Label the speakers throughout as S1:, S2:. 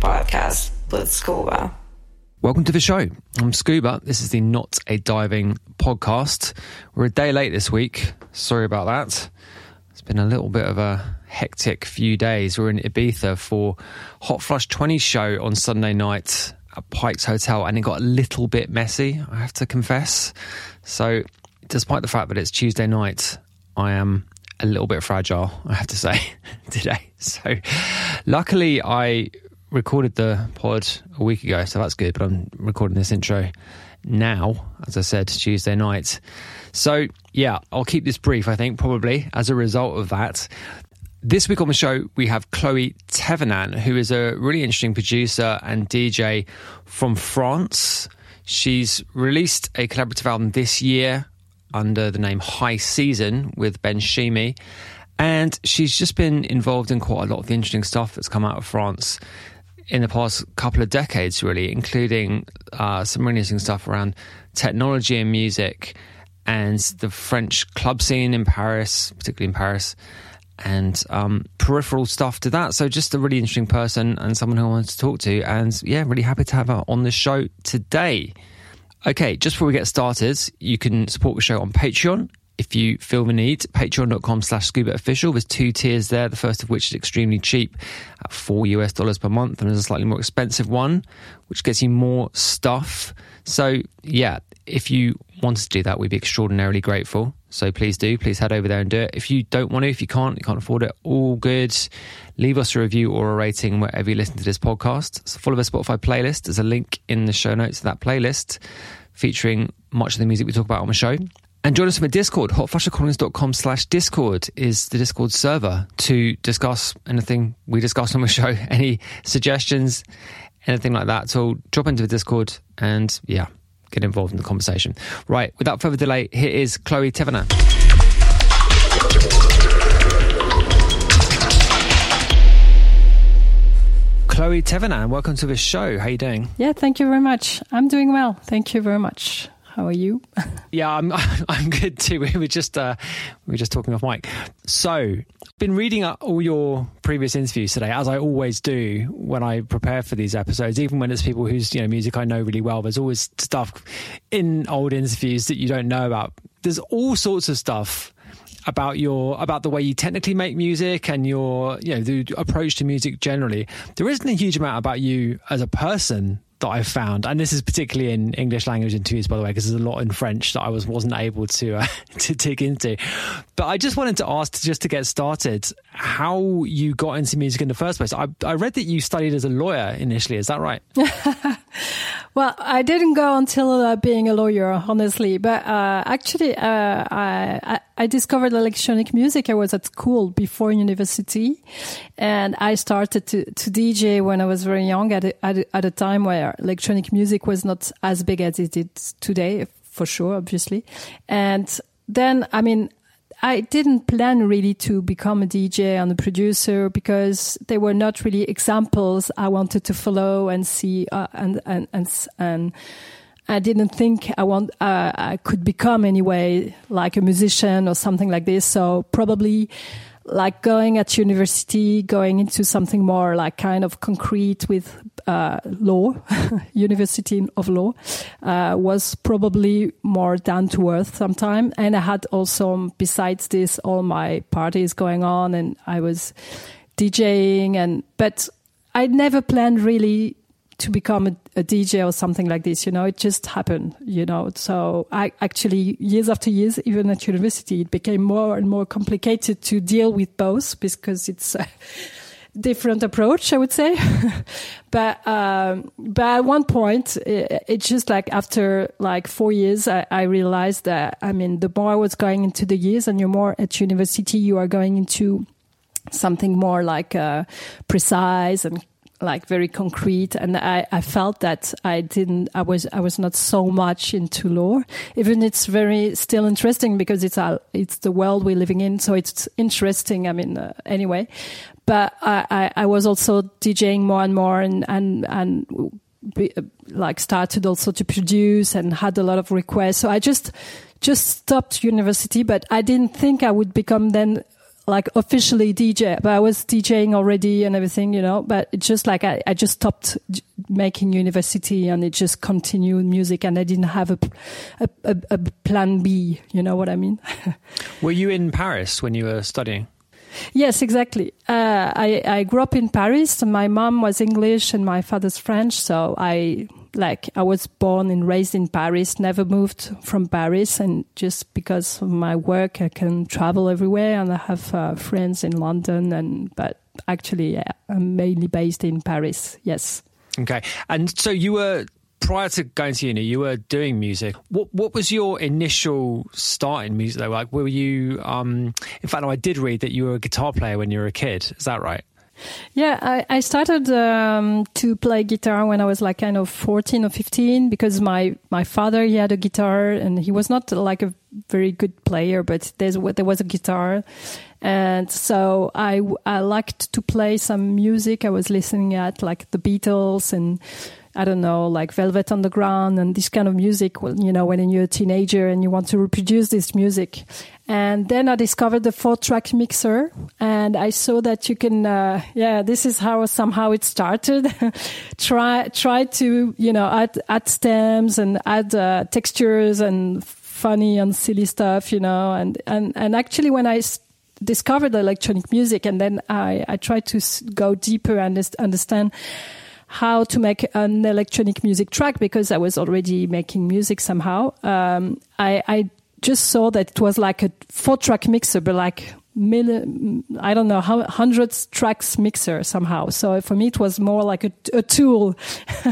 S1: Podcast with Scuba.
S2: Welcome to the show. I'm Scuba. This is the Not a Diving podcast. We're a day late this week. Sorry about that. It's been a little bit of a hectic few days. We're in Ibiza for Hot Flush 20 show on Sunday night at Pike's Hotel, and it got a little bit messy, I have to confess. So, despite the fact that it's Tuesday night, I am a little bit fragile, I have to say, today. So, luckily, I recorded the pod a week ago, so that's good. But I'm recording this intro now, as I said, Tuesday night. So, yeah, I'll keep this brief, I think, probably as a result of that. This week on the show, we have Chloé Thévenin, who is a really interesting producer and DJ from France. She's released a collaborative album this year under the name High Season with Ben Shemie. And she's just been involved in quite a lot of the interesting stuff that's come out of France in the past couple of decades, really, including uh, some really interesting stuff around technology and music and the French club scene in Paris, particularly in Paris, and um, peripheral stuff to that. So, just a really interesting person and someone who I wanted to talk to. And yeah, really happy to have her on the show today. Okay, just before we get started, you can support the show on Patreon if you feel the need. Patreon.com slash scuba official. There's two tiers there, the first of which is extremely cheap at four US dollars per month, and there's a slightly more expensive one, which gets you more stuff. So, yeah, if you wanted to do that, we'd be extraordinarily grateful. So please do. Please head over there and do it. If you don't want to, if you can't, you can't afford it, all good. Leave us a review or a rating wherever you listen to this podcast. So follow the Spotify playlist. There's a link in the show notes to that playlist featuring much of the music we talk about on the show. And join us on the Discord. Hotflushrecordings.com slash Discord is the Discord server to discuss anything we discuss on the show. Any suggestions, anything like that. So drop into the Discord and yeah, get involved in the conversation. Right, without further delay, here is Chloé Thévenin. Chloé Thévenin, welcome to the show. How you doing?
S3: Yeah, thank you very much. I'm doing well. Thank you very much. How are you?
S2: Yeah, I'm I'm good too. We were just uh, we were just talking off mic. So, been reading up all your previous interviews today, as I always do when I prepare for these episodes. Even when it's people whose you know music I know really well, there's always stuff in old interviews that you don't know about. There's all sorts of stuff about your about the way you technically make music and your you know the approach to music generally. There isn't a huge amount about you as a person that I've found, and this is particularly in English language interviews, by the way, because there's a lot in French that I was wasn't able to uh, to dig into. But I just wanted to ask, just to get started, how you got into music in the first place. I, I read that you studied as a lawyer initially. Is that right?
S3: well, I didn't go until uh, being a lawyer, honestly. But uh, actually, uh, I, I discovered electronic music. I was at school before university, and I started to, to DJ when I was very young. At a, at, a, time where electronic music was not as big as it is today, for sure, obviously. And then, I mean, I didn't plan really to become a DJ and a producer because they were not really examples I wanted to follow and see uh, and, and, and, and, I didn't think I want, uh, I could become anyway like a musician or something like this. So probably like going at university, going into something more like kind of concrete with uh, law, University of Law, uh, was probably more down to earth sometime. And I had also, besides this, all my parties going on, and I was DJing, and but I never planned really to become a, a, DJ or something like this. You know, it just happened. You know, so I actually years after years, even at university, it became more and more complicated to deal with both because it's. a different approach, I would say. but um, but at one point, it, it's just like after like four years, I, I, realized that I mean, the more I was going into the years, and you're more at university, you are going into something more like uh, precise and like very concrete and I, I felt that I didn't I was I was not so much into law. Even it's very still interesting because it's a, it's the world we're living in so it's interesting I mean uh, anyway. But I, I, I, was also DJing more and more and and and be, like started also to produce and had a lot of requests. So I just just stopped university but I didn't think I would become then like officially DJ, but I was DJing already and everything, you know, but it's just like I, I just stopped making university and it just continued music and I didn't have a, a, a, a plan B, you know what I mean?
S2: were you in Paris when you were studying?
S3: Yes, exactly. Uh, I, I grew up in Paris. My mom was English and my father's French. So I like I was born and raised in Paris, never moved from Paris, and just because of my work, I can travel everywhere, and I have uh, friends in London, and but actually, yeah, I'm mainly based in Paris. Yes.
S2: Okay, and so you were prior to going to uni, you were doing music. What what was your initial start in music? Though, like, were you? Um, in fact, I did read that you were a guitar player when you were a kid. Is that right?
S3: Yeah, I, I started um, to play guitar when I was like kind of 14 or 15 because my, my father, he had a guitar and he was not like a very good player, but there's, there was a guitar. And so I, I liked to play some music. I was listening at like the Beatles and I don't know, like Velvet Underground and this kind of music, you know, when you're a teenager and you want to reproduce this music. And then I discovered the four track mixer and I saw that you can, uh, yeah, this is how somehow it started. try, try to, you know, add, add stems and add uh, textures and funny and silly stuff, you know, and, and, and actually when I discovered electronic music and then I, I tried to go deeper and understand how to make an electronic music track because I was already making music somehow. Um, I, I just saw that it was like a four track mixer, but like million, I don't know, hundreds tracks mixer somehow. So for me, it was more like a, a tool.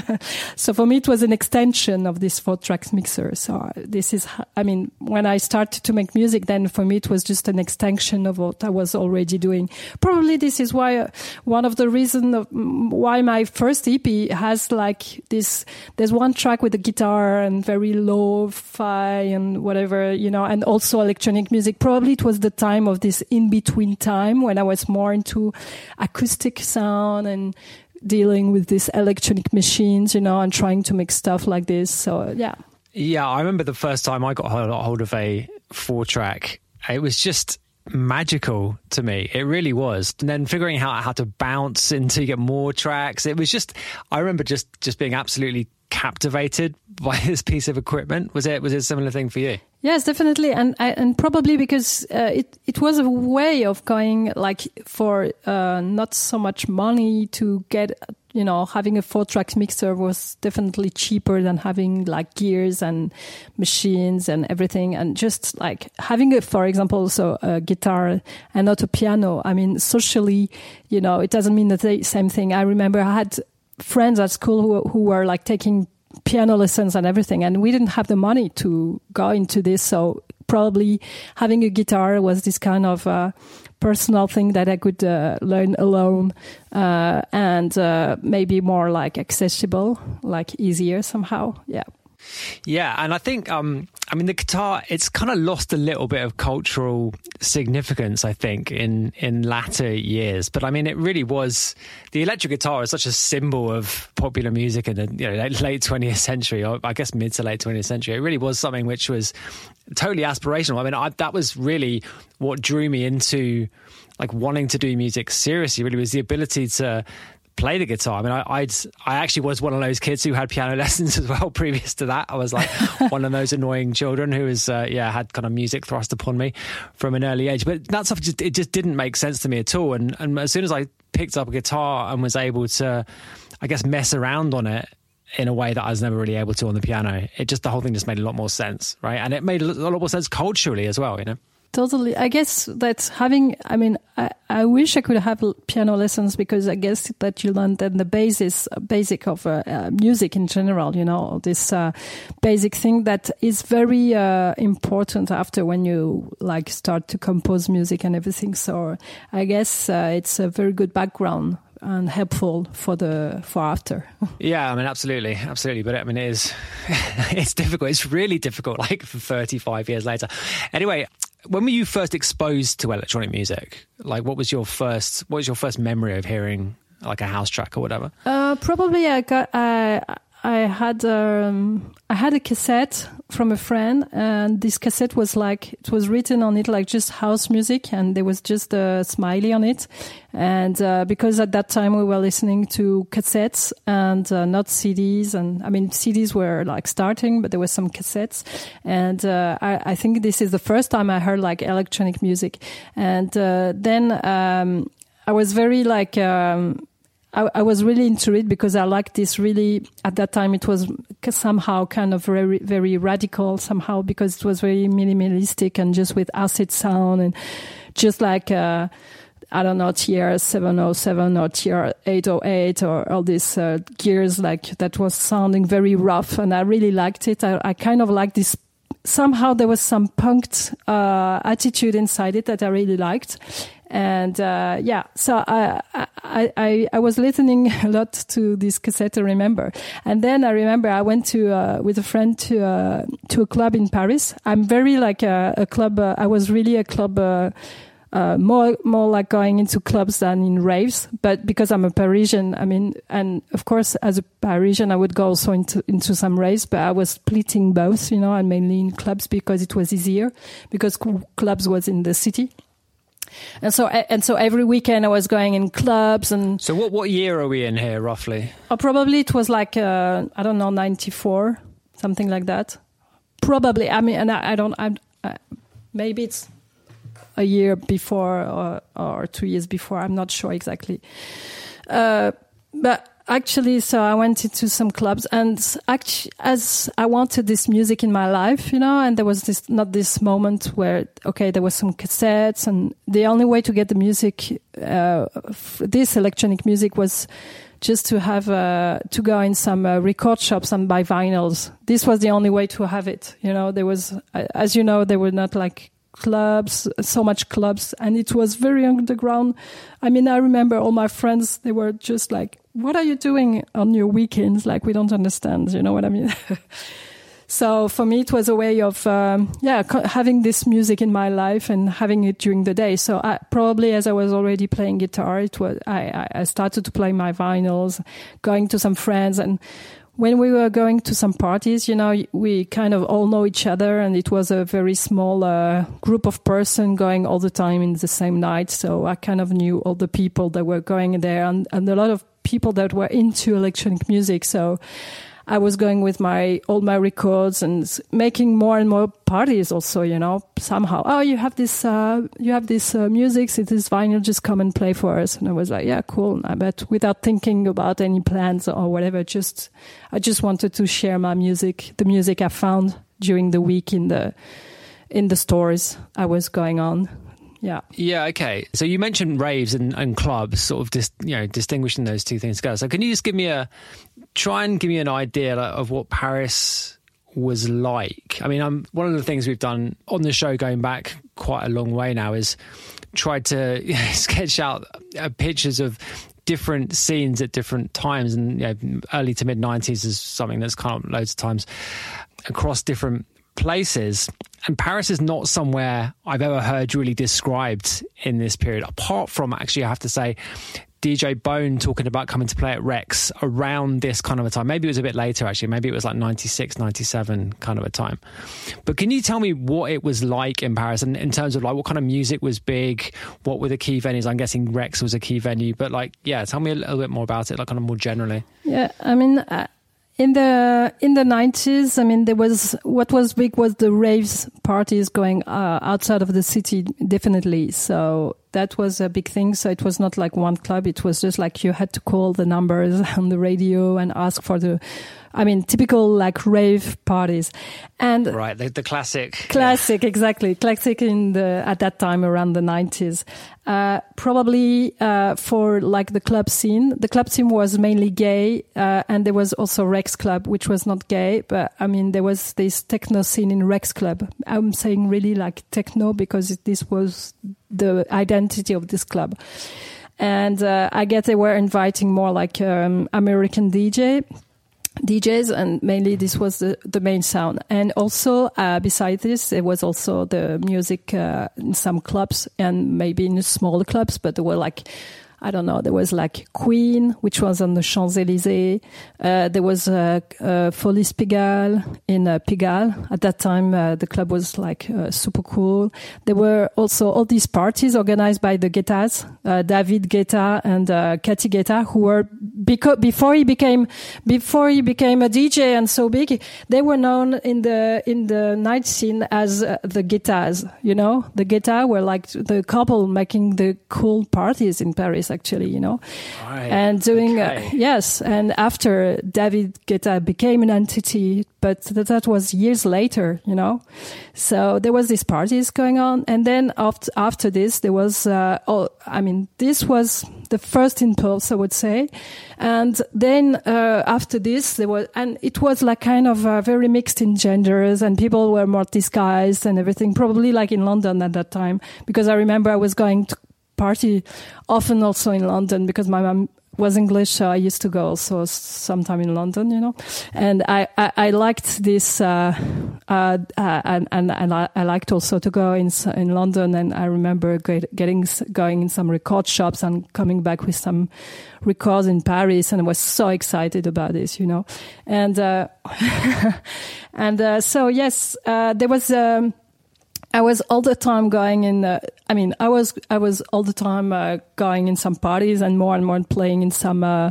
S3: so for me, it was an extension of this four tracks mixer. So this is, I mean, when I started to make music, then for me, it was just an extension of what I was already doing. Probably this is why uh, one of the reasons why my first EP has like this, there's one track with a guitar and very low fi and whatever, you know, and also electronic music. Probably it was the time of this in between time when I was more into acoustic sound and dealing with these electronic machines, you know, and trying to make stuff like this. So, yeah.
S2: Yeah, I remember the first time I got hold of a four track. It was just magical to me. It really was. And then figuring out how to bounce into get more tracks. It was just I remember just just being absolutely captivated by this piece of equipment. Was it was it a similar thing for you?
S3: Yes, definitely, and and probably because uh, it it was a way of going like for uh, not so much money to get you know, having a four track mixer was definitely cheaper than having like gears and machines and everything. And just like having a, for example, also a guitar and not a piano. I mean, socially, you know, it doesn't mean the same thing. I remember I had friends at school who, who were like taking piano lessons and everything. And we didn't have the money to go into this. So probably having a guitar was this kind of, uh, personal thing that I could uh, learn alone uh, and uh, maybe more like accessible, like easier somehow. Yeah.
S2: Yeah, and I think um, I mean the guitar it's kind of lost a little bit of cultural significance I think in in latter years. But I mean it really was the electric guitar is such a symbol of popular music in the you know, late 20th century or I guess mid to late 20th century. It really was something which was totally aspirational. I mean I, that was really what drew me into like wanting to do music seriously really was the ability to play the guitar. I mean, I, I'd I actually was one of those kids who had piano lessons as well. Previous to that, I was like one of those annoying children who was uh, yeah had kind of music thrust upon me from an early age. But that stuff just it just didn't make sense to me at all. And and as soon as I picked up a guitar and was able to, I guess, mess around on it in a way that I was never really able to on the piano, it just the whole thing just made a lot more sense, right? And it made a lot more sense culturally as well, you know.
S3: Totally. I guess that having, I mean, I, I wish I could have piano lessons because I guess that you learn then the basis, basic of uh, uh, music in general, you know, this uh, basic thing that is very uh, important after when you like start to compose music and everything. So I guess uh, it's a very good background and helpful for the for after.
S2: yeah, I mean, absolutely, absolutely. But I mean, it is it's difficult. It's really difficult. Like for thirty five years later. Anyway, when were you first exposed to electronic music? Like, what was your first? What was your first memory of hearing like a house track or whatever?
S3: Uh, probably I got I I had um, I had a cassette from a friend, and this cassette was like it was written on it like just house music, and there was just a smiley on it. And uh, because at that time we were listening to cassettes and uh, not CDs, and I mean CDs were like starting, but there were some cassettes. And uh, I, I, think this is the first time I heard like electronic music, and uh, then um, I was very like. Um, I, I, was really into it because I liked this really, at that time it was somehow kind of very, very radical somehow because it was very minimalistic and just with acid sound and just like, uh, I don't know, TR 707 or TR 808 or all these uh, gears like that was sounding very rough. And I really liked it. I, I kind of liked this somehow there was some punked uh, attitude inside it that I really liked and uh, yeah, so I, I, I was listening a lot to this cassette. I remember, and then I remember I went to uh, with a friend to uh, to a club in Paris. I'm very like a, a club. Uh, I was really a club. Uh, uh, more more like going into clubs than in raves, but because I'm a Parisian, I mean, and of course, as a Parisian, I would go also into into some raves, but I was splitting both, you know, and mainly in clubs because it was easier, because clubs was in the city. And so, and so every weekend I was going in clubs and.
S2: So what, what year are we in here roughly?
S3: Oh, probably it was like, uh, I don't know, 94, something like that. Probably. I mean, and I, I don't, I, I, maybe it's a year before or, or two years before. I'm not sure exactly. Uh, but actually, so I went into some clubs and actually, as I wanted this music in my life, you know, and there was this, not this moment where, okay, there was some cassettes and the only way to get the music, uh, this electronic music was just to have, uh, to go in some uh, record shops and buy vinyls. This was the only way to have it. You know, there was, as you know, there were not like clubs, so much clubs, and it was very underground. I mean, I remember all my friends, they were just like, what are you doing on your weekends? Like, we don't understand. You know what I mean? so for me, it was a way of, um, yeah, having this music in my life and having it during the day. So I, probably as I was already playing guitar, it was, I, I started to play my vinyls, going to some friends and, when we were going to some parties, you know, we kind of all know each other, and it was a very small uh, group of person going all the time in the same night. So I kind of knew all the people that were going there, and, and a lot of people that were into electronic music. So I was going with my all my records and making more and more parties. Also, you know, somehow, oh, you have this, uh, you have this uh, music, it is vinyl, just come and play for us. And I was like, yeah, cool. But without thinking about any plans or whatever, just I just wanted to share my music, the music I found during the week in the in the stores I was going on. Yeah.
S2: Yeah, okay. So you mentioned raves and, and clubs, sort of dis, you know distinguishing those two things together. So can you just give me a try and give me an idea of what Paris was like? I mean, I'm one of the things we've done on the show going back quite a long way now is tried to sketch out uh, pictures of different scenes at different times and you know, early to mid 90s is something that's come up loads of times across different places. And Paris is not somewhere I've ever heard really described in this period, apart from actually, I have to say, DJ Bone talking about coming to play at Rex around this kind of a time. Maybe it was a bit later, actually. Maybe it was like 96, 97 kind of a time. But can you tell me what it was like in Paris and in terms of like what kind of music was big? What were the key venues? I'm guessing Rex was a key venue, but like, yeah, tell me a little bit more about it, like kind of more generally.
S3: Yeah, I mean, in the in the nineties, I mean, there was what was big was the raves parties going uh, outside of the city, definitely. So that was a big thing. So it was not like one club; it was just like you had to call the numbers on the radio and ask for the. I mean, typical like rave parties, and
S2: Right, the, the classic.
S3: classic exactly. Classic in the at that time around the 90s uh, probably uh, for like the club scene. The club scene was mainly gay uh, and there was also rex club which was not gay. But i mean there was this techno scene in rex club. I'm saying really like techno because it, this was the identity of this club and uh, i guess they were inviting more like um, american dj DJs, and mainly this was the, the main sound. And also, uh, beside this, there was also the music uh, in some clubs and maybe in smaller clubs, but there were like, I don't know, there was like Queen, which was on the Champs Elysees. Uh, there was uh, uh, Folies Pigalle in uh, Pigalle. At that time, uh, the club was like uh, super cool. There were also all these parties organized by the Guettas, uh, David Guetta and uh, Cathy Guetta, who were beco- before he became before he became a DJ and so big, they were known in the in the night scene as the Guettas. You know, the Guetta were like the couple making the cool parties in Paris, actually. You know,
S2: Right,
S3: and doing
S2: okay.
S3: uh, yes. And after David Guetta became an entity, but that, that was years later. You know, so there was these parties going on, and then after after this, there was. Uh, oh, I mean, this was the first impulse, I would say, and then uh, after this, there was, and it was like kind of uh, very mixed in genders, and people were more disguised and everything. Probably like in London at that time, because I remember I was going to party often also in London because my mom was English, so I used to go also sometime in London, you know. And I, I, I liked this, uh, uh, uh, and, and, and I, I liked also to go in, in London. And I remember get, getting, going in some record shops and coming back with some records in Paris. And I was so excited about this, you know. And, uh, and, uh, so yes, uh, there was, um, I was all the time going in. Uh, I mean, I was I was all the time uh, going in some parties and more and more playing in some uh,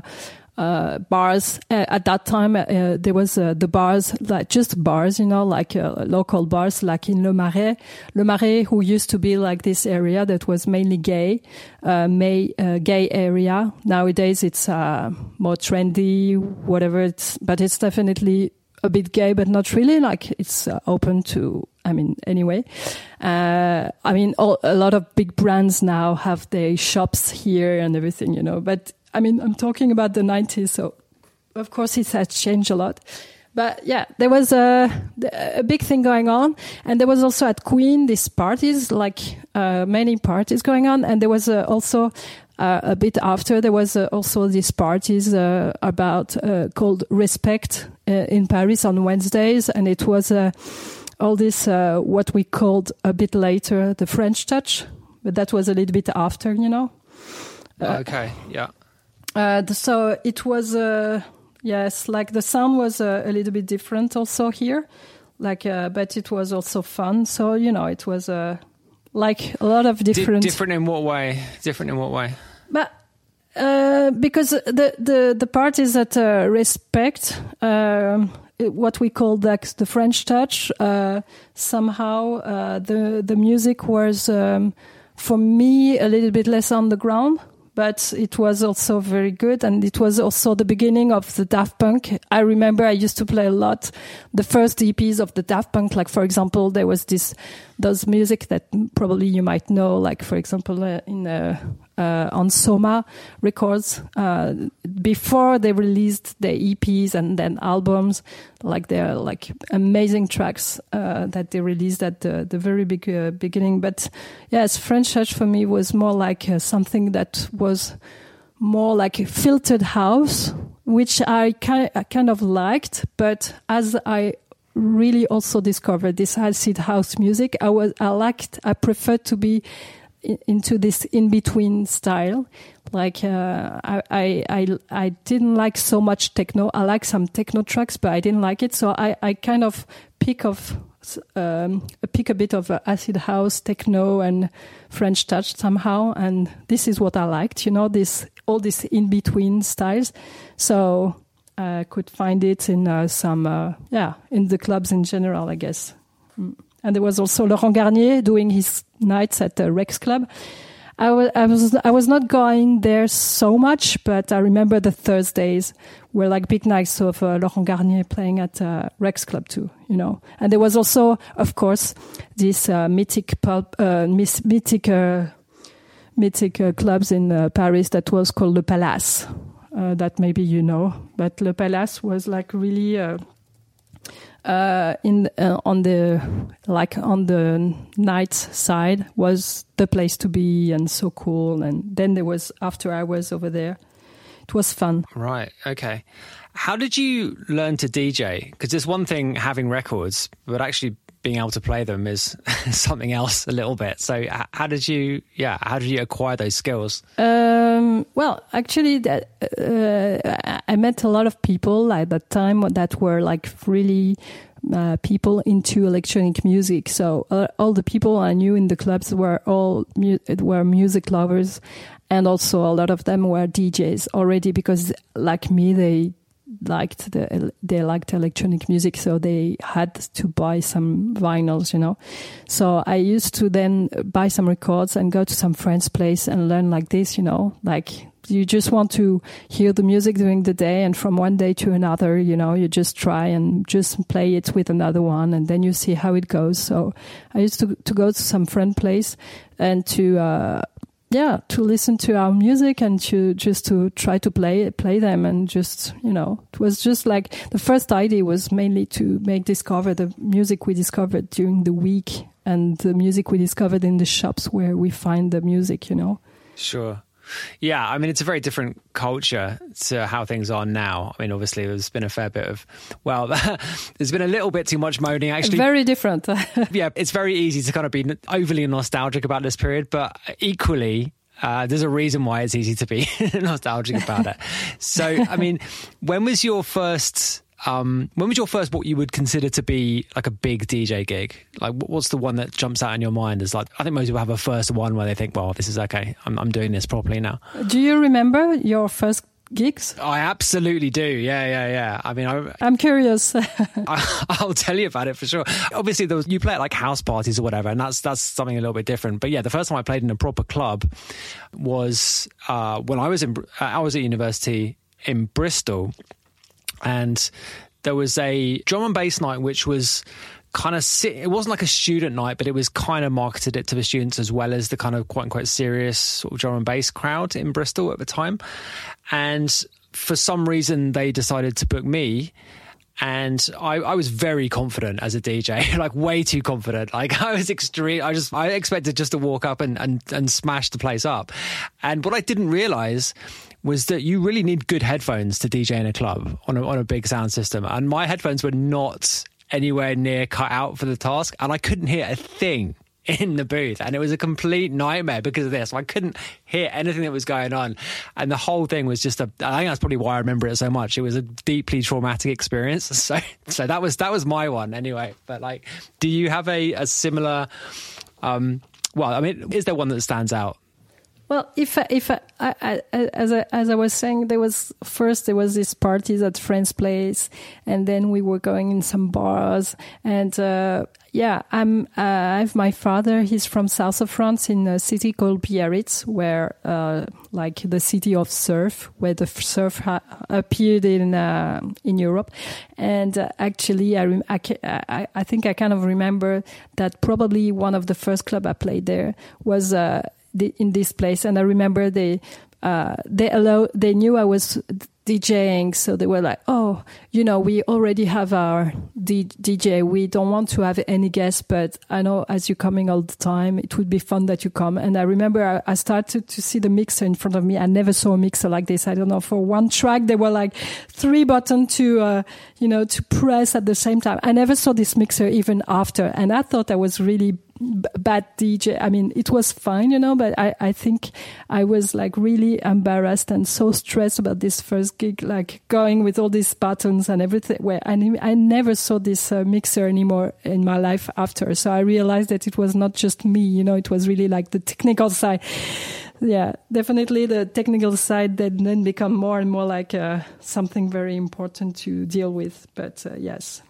S3: uh, bars. Uh, at that time, uh, there was uh, the bars like just bars, you know, like uh, local bars, like in Le Marais. Le Marais, who used to be like this area that was mainly gay, uh, may uh, gay area. Nowadays, it's uh, more trendy, whatever. It's but it's definitely a bit gay, but not really. Like it's uh, open to. I mean, anyway, uh, I mean, all, a lot of big brands now have their shops here and everything, you know. But I mean, I'm talking about the 90s, so of course it has changed a lot. But yeah, there was a, a big thing going on, and there was also at Queen these parties, like uh, many parties going on, and there was uh, also uh, a bit after there was uh, also these parties uh, about uh, called Respect in Paris on Wednesdays, and it was uh, all this uh, what we called a bit later the French touch, but that was a little bit after, you know.
S2: okay, yeah.
S3: Uh, so it was, uh, yes, like the sound was uh, a little bit different also here, like, uh, but it was also fun. So you know, it was uh, like a lot of
S2: Di-
S3: different.
S2: different in what way? Different in what way?
S3: But Uh, because the the the part is that uh, respect um, what we call the, the French touch. Uh, somehow uh, the the music was um, for me a little bit less on the ground but it was also very good. And it was also the beginning of the Daft Punk. I remember I used to play a lot the first EPs of the Daft Punk. Like, for example, there was this, those music that probably you might know, like, for example, uh, in, uh, uh, on Soma Records uh, before they released their EPs and then albums, like their like amazing tracks uh, that they released at the, the very big uh, beginning. But yes, French Touch for me was more like something that was more like a filtered house, which I kind of liked. But as I really also discovered this acid house music, I was I liked I preferred to be into this in between style. Like uh, I, I I didn't like so much techno. I like some techno tracks, but I didn't like it. So I, I kind of pick of um, pick a bit of acid house, techno, and French touch somehow. And this is what I liked. You know, this all these in between styles. So I could find it in uh, some uh, yeah in the clubs in general, I guess. Mm. And there was also Laurent Garnier doing his nights at the Rex Club. I was, I was, I was not going there so much, but I remember the Thursdays were like big nights of uh, Laurent Garnier playing at uh, Rex Club too, you know. And there was also, of course, this uh, mythic pulp, uh, mythic, uh, mythic uh, clubs in Paris that was called Le Palace. That maybe you know, but Le Palace was like really uh, in uh, on the like on the night side was the place to be and so cool. And then there was after hours over there. It was fun.
S2: Right. Okay. How did you learn to DJ? Because there's one thing having records, but actually being able to play them is something else a little bit. So how did you, yeah, how did you acquire those skills?
S3: Um, well, actually, that, uh, I met a lot of people at that time that were like really uh, people into electronic music. So uh, all the people I knew in the clubs were all mu- were music lovers, and also a lot of them were DJs already because, like me, they liked the they liked electronic music, so they had to buy some vinyls, you know. So I used to then buy some records and go to some friend's place and learn like this, you know, like you just want to hear the music during the day and from one day to another you know you just try and just play it with another one and then you see how it goes so i used to to go to some friend place and to uh, yeah, to listen to our music and to just to try to play play them and just you know it was just like the first idea was mainly to make discover the music we discovered during the week and the music we discovered in the shops where we find the music, you know.
S2: Sure. Yeah, I mean, it's a very different culture to how things are now. I mean, obviously, there's been a fair bit of, well, there's been a little bit too much moaning, actually.
S3: Very different.
S2: yeah, it's very easy to kind of be overly nostalgic about this period, but equally, uh, there's a reason why it's easy to be nostalgic about it. So, I mean, when was your first um, when was your first what you would consider to be like a big DJ gig? Like, what's the one that jumps out in your mind Is like? I think most people have a first one where they think, "Well, this is okay. I'm, I'm doing this properly now."
S3: Do you remember your first gigs?
S2: I absolutely do. Yeah, yeah, yeah. I mean, I,
S3: am curious.
S2: I, will tell you about it for sure. Obviously, there was, you play at like house parties or whatever, and that's that's something a little bit different. But yeah, the first time I played in a proper club was uh, when I was in I was at university in Bristol and there was a drum and bass night which was kind of it wasn't like a student night but it was kind of marketed it to the students as well as the kind of quote unquote serious sort of drum and bass crowd in Bristol at the time and for some reason they decided to book me and I, I, was very confident as a DJ, like way too confident. Like I was extreme. I just I expected just to walk up and and and smash the place up. And what I didn't realize was that you really need good headphones to DJ in a club on a, on a big sound system. And my headphones were not anywhere near cut out for the task. And I couldn't hear a thing in the booth and it was a complete nightmare because of this. I couldn't hear anything that was going on. And the whole thing was just a I think that's probably why I remember it so much. It was a deeply traumatic experience. So so that was that was my one anyway. But like do you have a, a similar um well, I mean, is there one that stands out
S3: Well, if if I, I, I, as I, as I was saying, there was first there was this parties at friends' place, and then we were going in some bars, and uh, yeah, I'm uh, I have my father. He's from south of France in a city called Biarritz, where uh, like the city of surf, where the surf ha- appeared in uh, in Europe, and uh, actually I, rem- I, I I think I kind of remember that probably one of the first club I played there was uh, the, in this place, and I remember they uh, they allow they knew I was DJing, so they were like, "Oh, you know, we already have our D- DJ. We don't want to have any guests, but I know as you're coming all the time, it would be fun that you come." And I remember I, I started to see the mixer in front of me. I never saw a mixer like this. I don't know. For one track, there were like three buttons to, uh, you know, to press at the same time. I never saw this mixer even after, and I thought I was really bad DJ. I mean, it was fine, you know, but I, I think I was like really embarrassed and so stressed about this first gig, like going with all these buttons and everything. Where I, I never saw this uh, mixer anymore in my life after. So I realized that it was not just me, you know, it was really like the technical side. Yeah, definitely the technical side that then become more and more like uh, something very important to deal with. But uh, yes.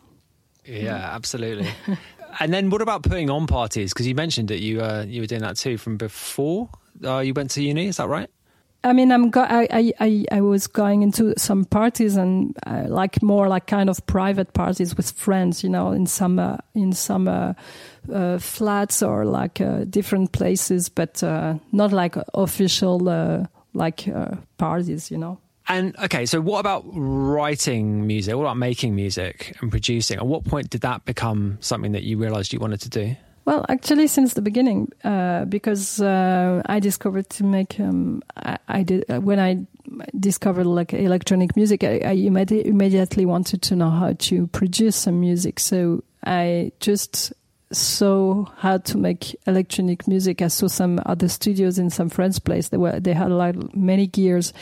S2: Yeah, absolutely. and then what about putting on parties? Because you mentioned that you uh, you were doing that too from before uh, you went to uni. Is that right?
S3: I mean, I'm go- I, I I was going into some parties and uh, like more like kind of private parties with friends, you know, in some uh, in some uh, uh flats or like uh, different places, but uh, not like official like parties, you know.
S2: And okay, so what about writing music? What about making music and producing? At what point did that become something that you realized you wanted to do?
S3: Well, actually, since the beginning, uh, because uh, I discovered to make, um, I, I, did uh, when I discovered like electronic music, I, I immediately wanted to know how to produce some music. So I just saw how to make electronic music. I saw some other studios in some friends' place. They were they had like many gears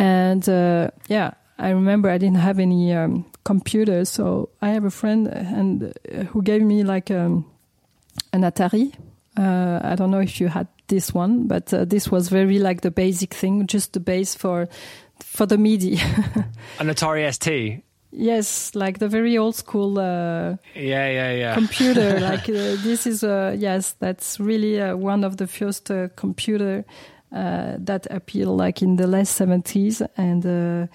S3: and uh, yeah, I remember I didn't have any um, computer, so I have a friend and uh, who gave me like um, an Atari. Uh, I don't know if you had this one, but uh, this was very like the basic thing, just the base for for the MIDI.
S2: an Atari ST.
S3: Yes, like the very old school. Uh,
S2: yeah, yeah, yeah.
S3: Computer. like uh, this is uh, yes, that's really uh, one of the first uh, computer uh, that appeared like in the late 70s and uh,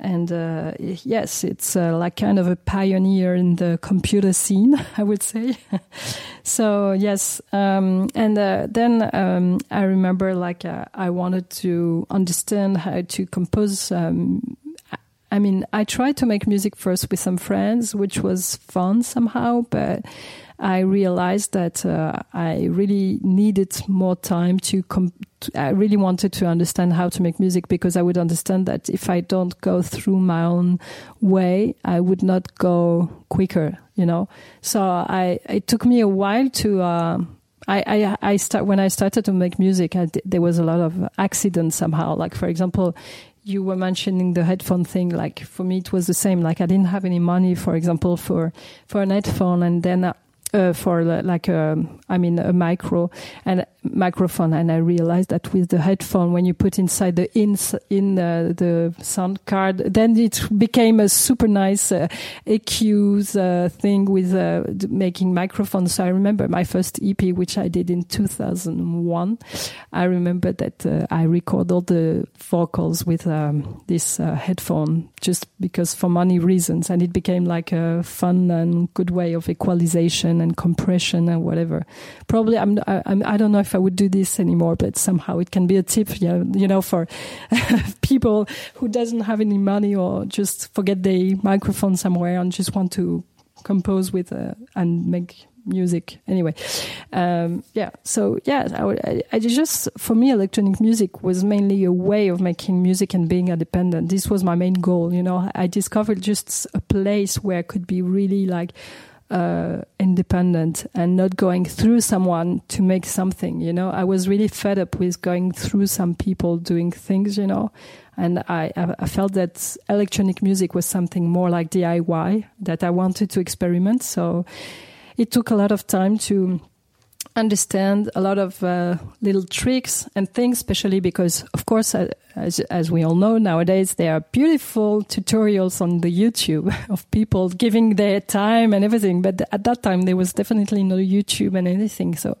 S3: and uh, yes, it's uh, like kind of a pioneer in the computer scene, I would say. so yes, um, and uh, then um, I remember like uh, I wanted to understand how to compose. Um, I mean, I tried to make music first with some friends, which was fun somehow, but I realized that uh, I really needed more time to, com- I really wanted to understand how to make music because I would understand that if I don't go through my own way, I would not go quicker, you know? So I, it took me a while to, uh, I, I, I start, when I started to make music, there was a lot of accidents somehow. Like, for example, you were mentioning the headphone thing. Like for me, it was the same. Like I didn't have any money, for example, for for an headphone, and then uh, for like a, I mean a micro. And microphone, and I realized that with the headphone, when you put inside the in in uh, the sound card, then it became a super nice uh, EQs uh, thing with uh, making microphones. So I remember my first EP, which I did in 2001. I remember that uh, I record all the vocals with um, this uh, headphone just because for money reasons, and it became like a fun and good way of equalization and compression and whatever. Probably I'm, I, I'm I don't know if I would do this anymore, but somehow it can be a tip, know, you know for people who doesn't have any money or just forget their microphone somewhere and just want to compose with uh, and make music. Anyway um, yeah so yeah I, I, just for me electronic music was mainly a way of making music and being independent. This was my main goal you know. I discovered just a place where i could be really like uh, independent and not going through someone to make something. You know, I was really fed up with going through some people doing things. You know, and I, I felt that electronic music was something more like DIY that I wanted to experiment. So it took a lot of time to understand a lot of uh, little tricks and things, especially because, of course, uh, as, as we all know nowadays, there are beautiful tutorials on the YouTube of people giving their time and everything. But at that time, there was definitely no YouTube and anything. So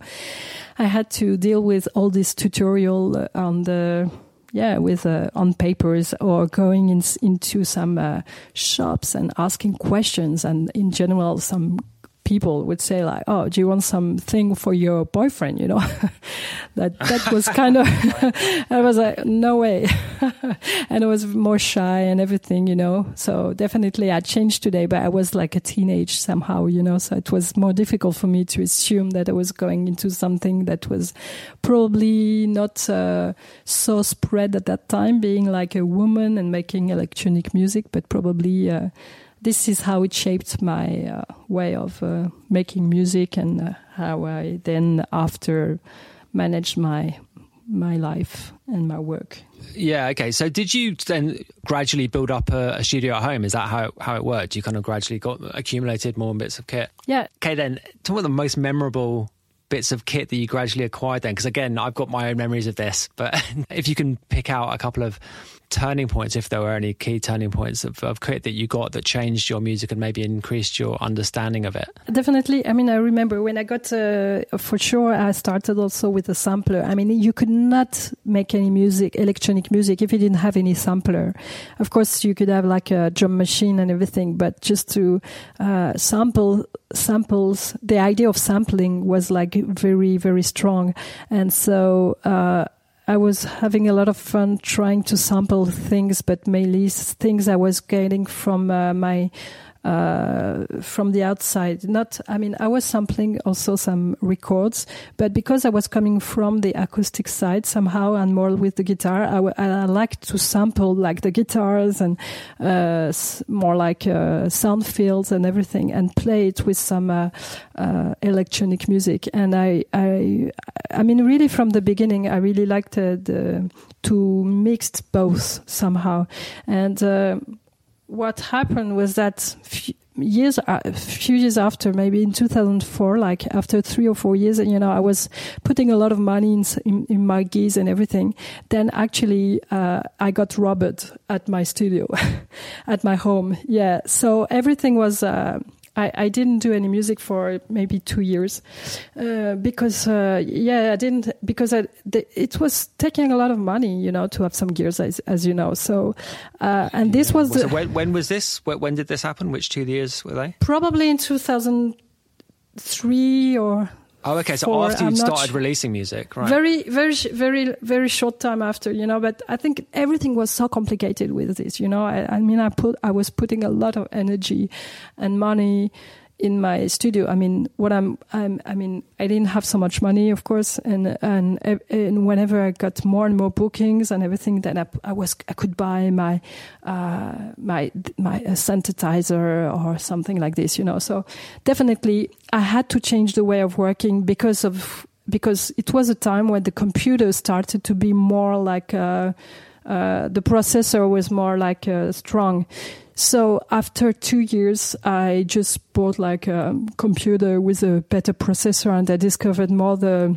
S3: I had to deal with all this tutorial uh, on the yeah, with uh, on papers or going in, into some uh, shops and asking questions, and in general, some people would say like, "Oh, do you want something for your boyfriend?" You know, that that was kind of. I was like, "No way," and I was more shy and everything, you know. So definitely, I changed today, but I was like a teenage somehow, you know. So it was more difficult for me to assume that I was going into something that was probably not uh, so spread at that time, being like a woman and making electronic music, but probably. Uh, this is how it shaped my uh, way of uh, making music and uh, how I then after managed my my life and my work.
S2: Yeah. Okay. So, did you then gradually build up a, a, studio at home? Is that how how it worked? You kind of gradually got accumulated more bits of kit.
S3: Yeah.
S2: Okay. Then, talk about the most memorable bits of kit that you gradually acquired. Then, because again, I've got my own memories of this, but if you can pick out a couple of turning points, if there were any key turning points of, of kit that you got that changed your music and maybe increased your understanding of it?
S3: Definitely. I mean, I remember when I got, uh, for sure, I started also with a sampler. I mean, you could not make any music, electronic music, if you didn't have any sampler. Of course, you could have like a drum machine and everything, but just to uh, sample samples, the idea of sampling was like very, very strong. And so, uh, I was having a lot of fun trying to sample things, but mainly things I was getting from uh, my uh, from the outside. Not, I mean, I was sampling also some records, but because I was coming from the acoustic side somehow and more with the guitar, I, w- I like to sample like the guitars and uh, more like uh, sound fields and everything, and play it with some uh, uh, electronic music. And I, I, I mean, really from the beginning, I really liked the to mix both somehow, and what happened was that years a uh, few years after maybe in 2004 like after three or four years you know i was putting a lot of money in, in, in my gigs and everything then actually uh, i got robbed at my studio at my home. Yeah so everything was uh, I, I didn't do any music for maybe two years uh, because uh, yeah I didn't because I, the, it was taking a lot of money you know to have some gears as, as you know. So uh, and this was
S2: so when, when, was this? When did this happen? Which two years were they?
S3: Probably in 2003 or
S2: Oh, okay. So for, after you started releasing music, right?
S3: Very, very, very, very short time after, you know. But I think everything was so complicated with this, you know. I, I mean, I put, I was putting a lot of energy and money in my studio. I mean, what I'm, I'm, I mean, I didn't have so much money, of course, and and and whenever I got more and more bookings and everything, then I, I was I could buy my uh, my my synthesizer or something like this, you know. So definitely, I had to change the way of working because of because it was a time when the computer started to be more like. Uh, uh, the processor was more like uh, strong. So after two years, I just bought like a computer with a better processor, and I discovered more the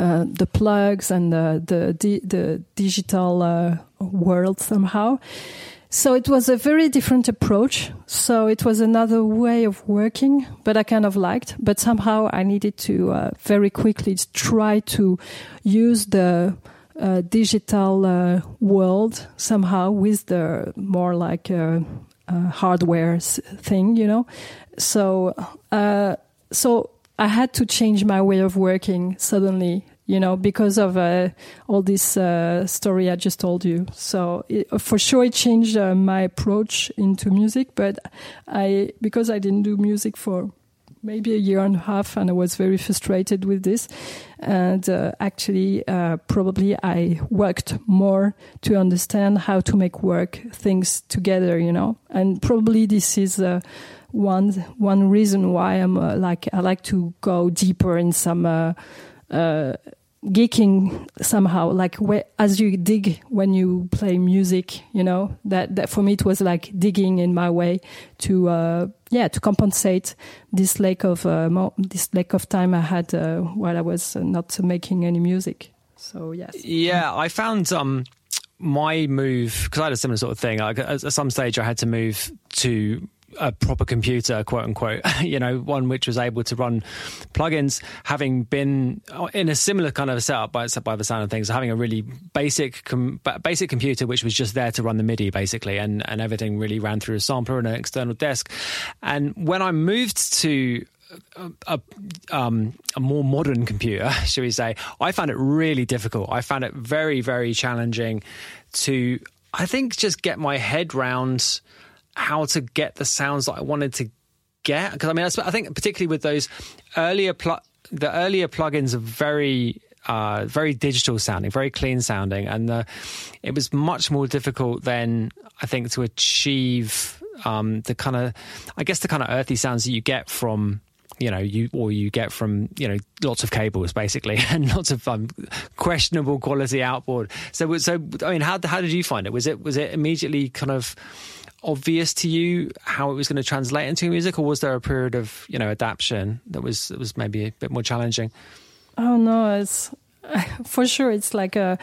S3: uh, the plugs and the the, the digital uh, world somehow. So it was a very different approach. So it was another way of working, but I kind of liked. But somehow I needed to uh, very quickly try to use the uh, digital uh, world somehow with the more like uh, uh hardware thing, you know. So, uh, so I had to change my way of working suddenly, you know, because of uh, all this story I just told you. So, it, for sure, it changed my approach into music. But I, because I didn't do music for maybe a year and a half, and I was very frustrated with this. And uh, actually, uh, probably I worked more to understand how to make work things together, you know. And probably this is uh, one one reason why I'm uh, like I like to go deeper in some uh, uh, geeking somehow like where, as you dig when you play music you know that, that for me it was like digging in my way to uh, yeah to compensate this lack of uh, mo- this lack of time i had uh, while i was not making any music. So yes.
S2: Yeah i found um my move because i had a similar sort of thing at some stage i had to move to a proper computer, quote unquote, you know, one which was able to run plugins, having been in a similar kind of setup by, by the sound of things, having a really basic com, basic computer which was just there to run the MIDI basically, and, and everything really ran through a sampler and an external desk. And when I moved to a, a, um, a, more modern computer, shall we say, I found it really difficult. I found it very, very challenging to, I think, just get my head round how to get the sounds that I wanted to get. Because I mean, I think particularly with those earlier pl- the earlier plugins are very uh, very digital sounding, very clean sounding, and the, it was much more difficult then I think to achieve um, the kind of I guess the kind of earthy sounds that you get from you know you or you get from you know lots of cables basically and lots of um, questionable quality outboard so so i mean how how did you find it was it was it immediately kind of obvious to you how it was going to translate into music, or was there a period of you know adaptation that was that was maybe a bit more challenging?
S3: Oh no, it's for sure. It's like a.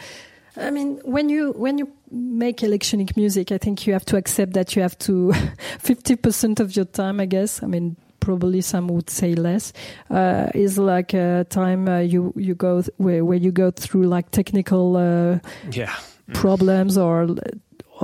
S3: I mean, when you when you make electronic music, I think you have to accept that you have to fifty percent of your time. I guess. I mean, probably some would say less. Uh, is like a time uh, you you go th- where where you go through like technical uh,
S2: yeah
S3: problems or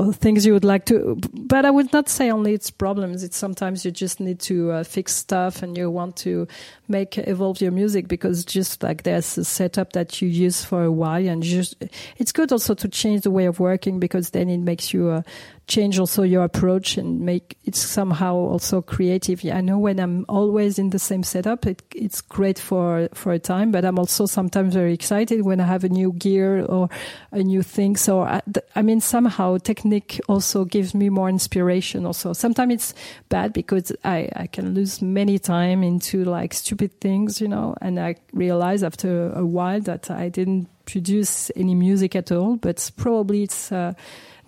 S3: or things you would like to but i would not say only it's problems. It's sometimes you just need to uh, fix stuff and you want to make evolve your music because just like there's a setup that you use for a while and just it's good also to change the way of working because then it makes you uh, change also your approach and make it somehow also creative. I know when I'm always in the same setup, it, it's great for for a time, but I'm also sometimes very excited when I have a new gear or a new thing. So I, I mean, somehow technique also gives me more inspiration. Also, sometimes it's bad because I I can lose many time into like stupid things, you know, and I realize after a while that I didn't produce any music at all. But probably it's. Uh,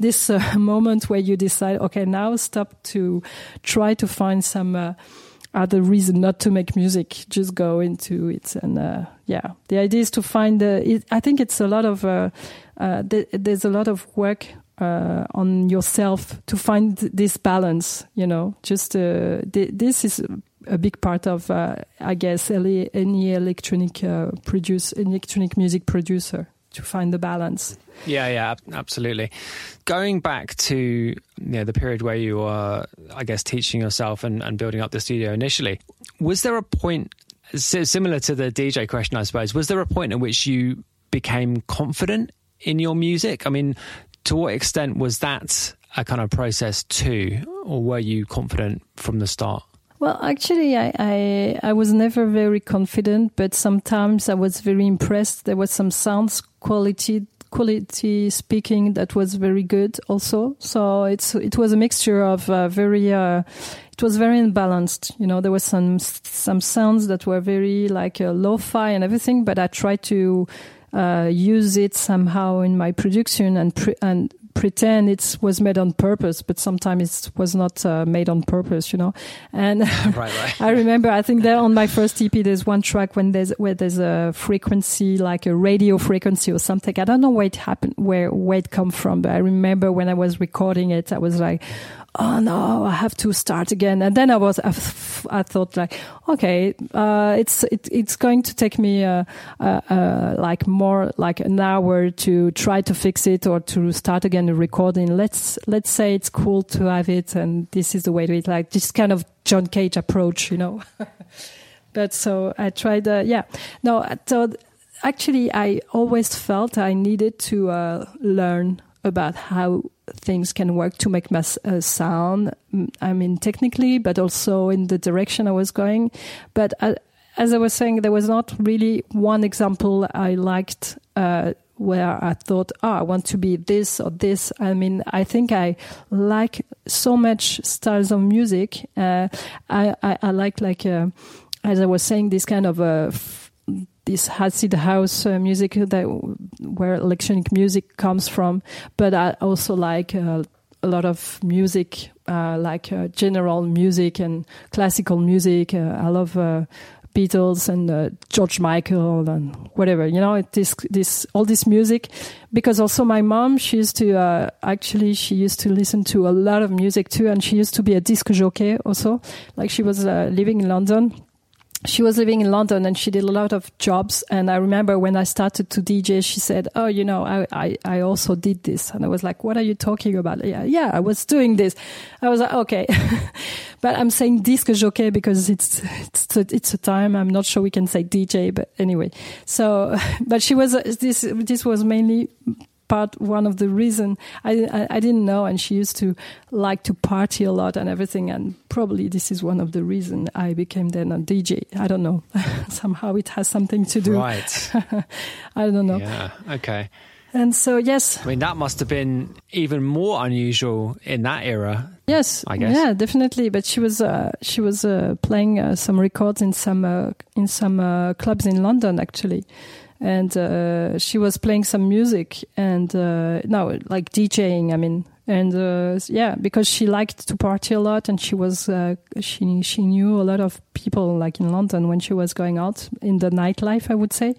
S3: this uh, moment where you decide, okay, now stop to try to find some uh, other reason not to make music. Just go into it, and uh, yeah, the idea is to find. It, I think it's a lot of uh, uh, th- there's a lot of work uh, on yourself to find this balance. You know, just th- this is a big part of, I guess, any, electronic produce, electronic music producer to find the balance.
S2: Yeah, yeah, absolutely. Going back to you know, the period where you were, I guess, teaching yourself and, and building up the studio initially, was there a point similar to the DJ question, I suppose? Was there a point at which you became confident in your music? I mean, to what extent was that a kind of process too, or were you confident from the start?
S3: Well, actually, I, I, I was never very confident, but sometimes I was very impressed. There was some sounds quality quality speaking that was very good also. So it's it was a mixture of uh, very uh, it was very unbalanced. You know, there was some some sounds that were very like uh, lo-fi and everything, but I tried to uh, use it somehow in my production and pre- and pretend it was made on purpose, but sometimes it was not uh, made on purpose, you know. And
S2: right, right.
S3: I remember, I think there on my first EP, there's one track when there's where there's a frequency, like a radio frequency or something. I don't know where it happened, where where it come from, but I remember when I was recording it, I was like, oh no, I have to start again. And then I was, I, thought like, okay, uh, it's, it, it's going to take me, uh, uh, uh, like more like an hour to try to fix it or to start again the recording. Let's, let's say it's cool to have it. And this is the way to it, like this kind of John Cage approach, you know. but so I tried, uh, yeah, no, so actually I always felt I needed to, uh, learn about how things can work to make my uh, sound. I mean, technically, but also in the direction I was going. But uh, as I was saying, there was not really one example I liked uh, where I thought, oh, I want to be this or this. I mean, I think I like so much styles of music. Uh, I, I, I, like, like, uh, as I was saying, this kind of uh, this acid house uh, music that where electronic music comes from, but I also like uh, a lot of music, uh, like uh, general music and classical music. Uh, I love uh, Beatles and George Michael and whatever, you know, this, this, all this music. Because also my mom, she used to, actually, she used to listen to a lot of music too. And she used to be a disc jockey also. Like she was living in London she was living in London and she did a lot of jobs. And I remember when I started to DJ, she said, Oh, you know, I, I, I also did this. And I was like, What are you talking about? Yeah, yeah, I was doing this. I was like, Okay. but I'm saying disc jockey because it's, it's, it's a time. I'm not sure we can say DJ, but anyway. So, but she was, this, this was mainly part one of the reason I, I, I didn't know, and she used to like to party a lot and everything, and probably this is one of the reason I became then a DJ. I don't know. Somehow it has something to do.
S2: Right.
S3: I don't know.
S2: Yeah. Okay.
S3: And so, yes.
S2: I mean, that must have been even more unusual in that era.
S3: Yes,
S2: I guess.
S3: Yeah, definitely. But she was uh, she was uh, playing uh, some records in some uh, in some uh, clubs in London, actually and uh, she was playing some music and uh, no, like DJing. I mean, and uh, yeah, because she liked to party a lot, and she was uh, she she knew a lot of people like in London when she was going out in the nightlife. I would say.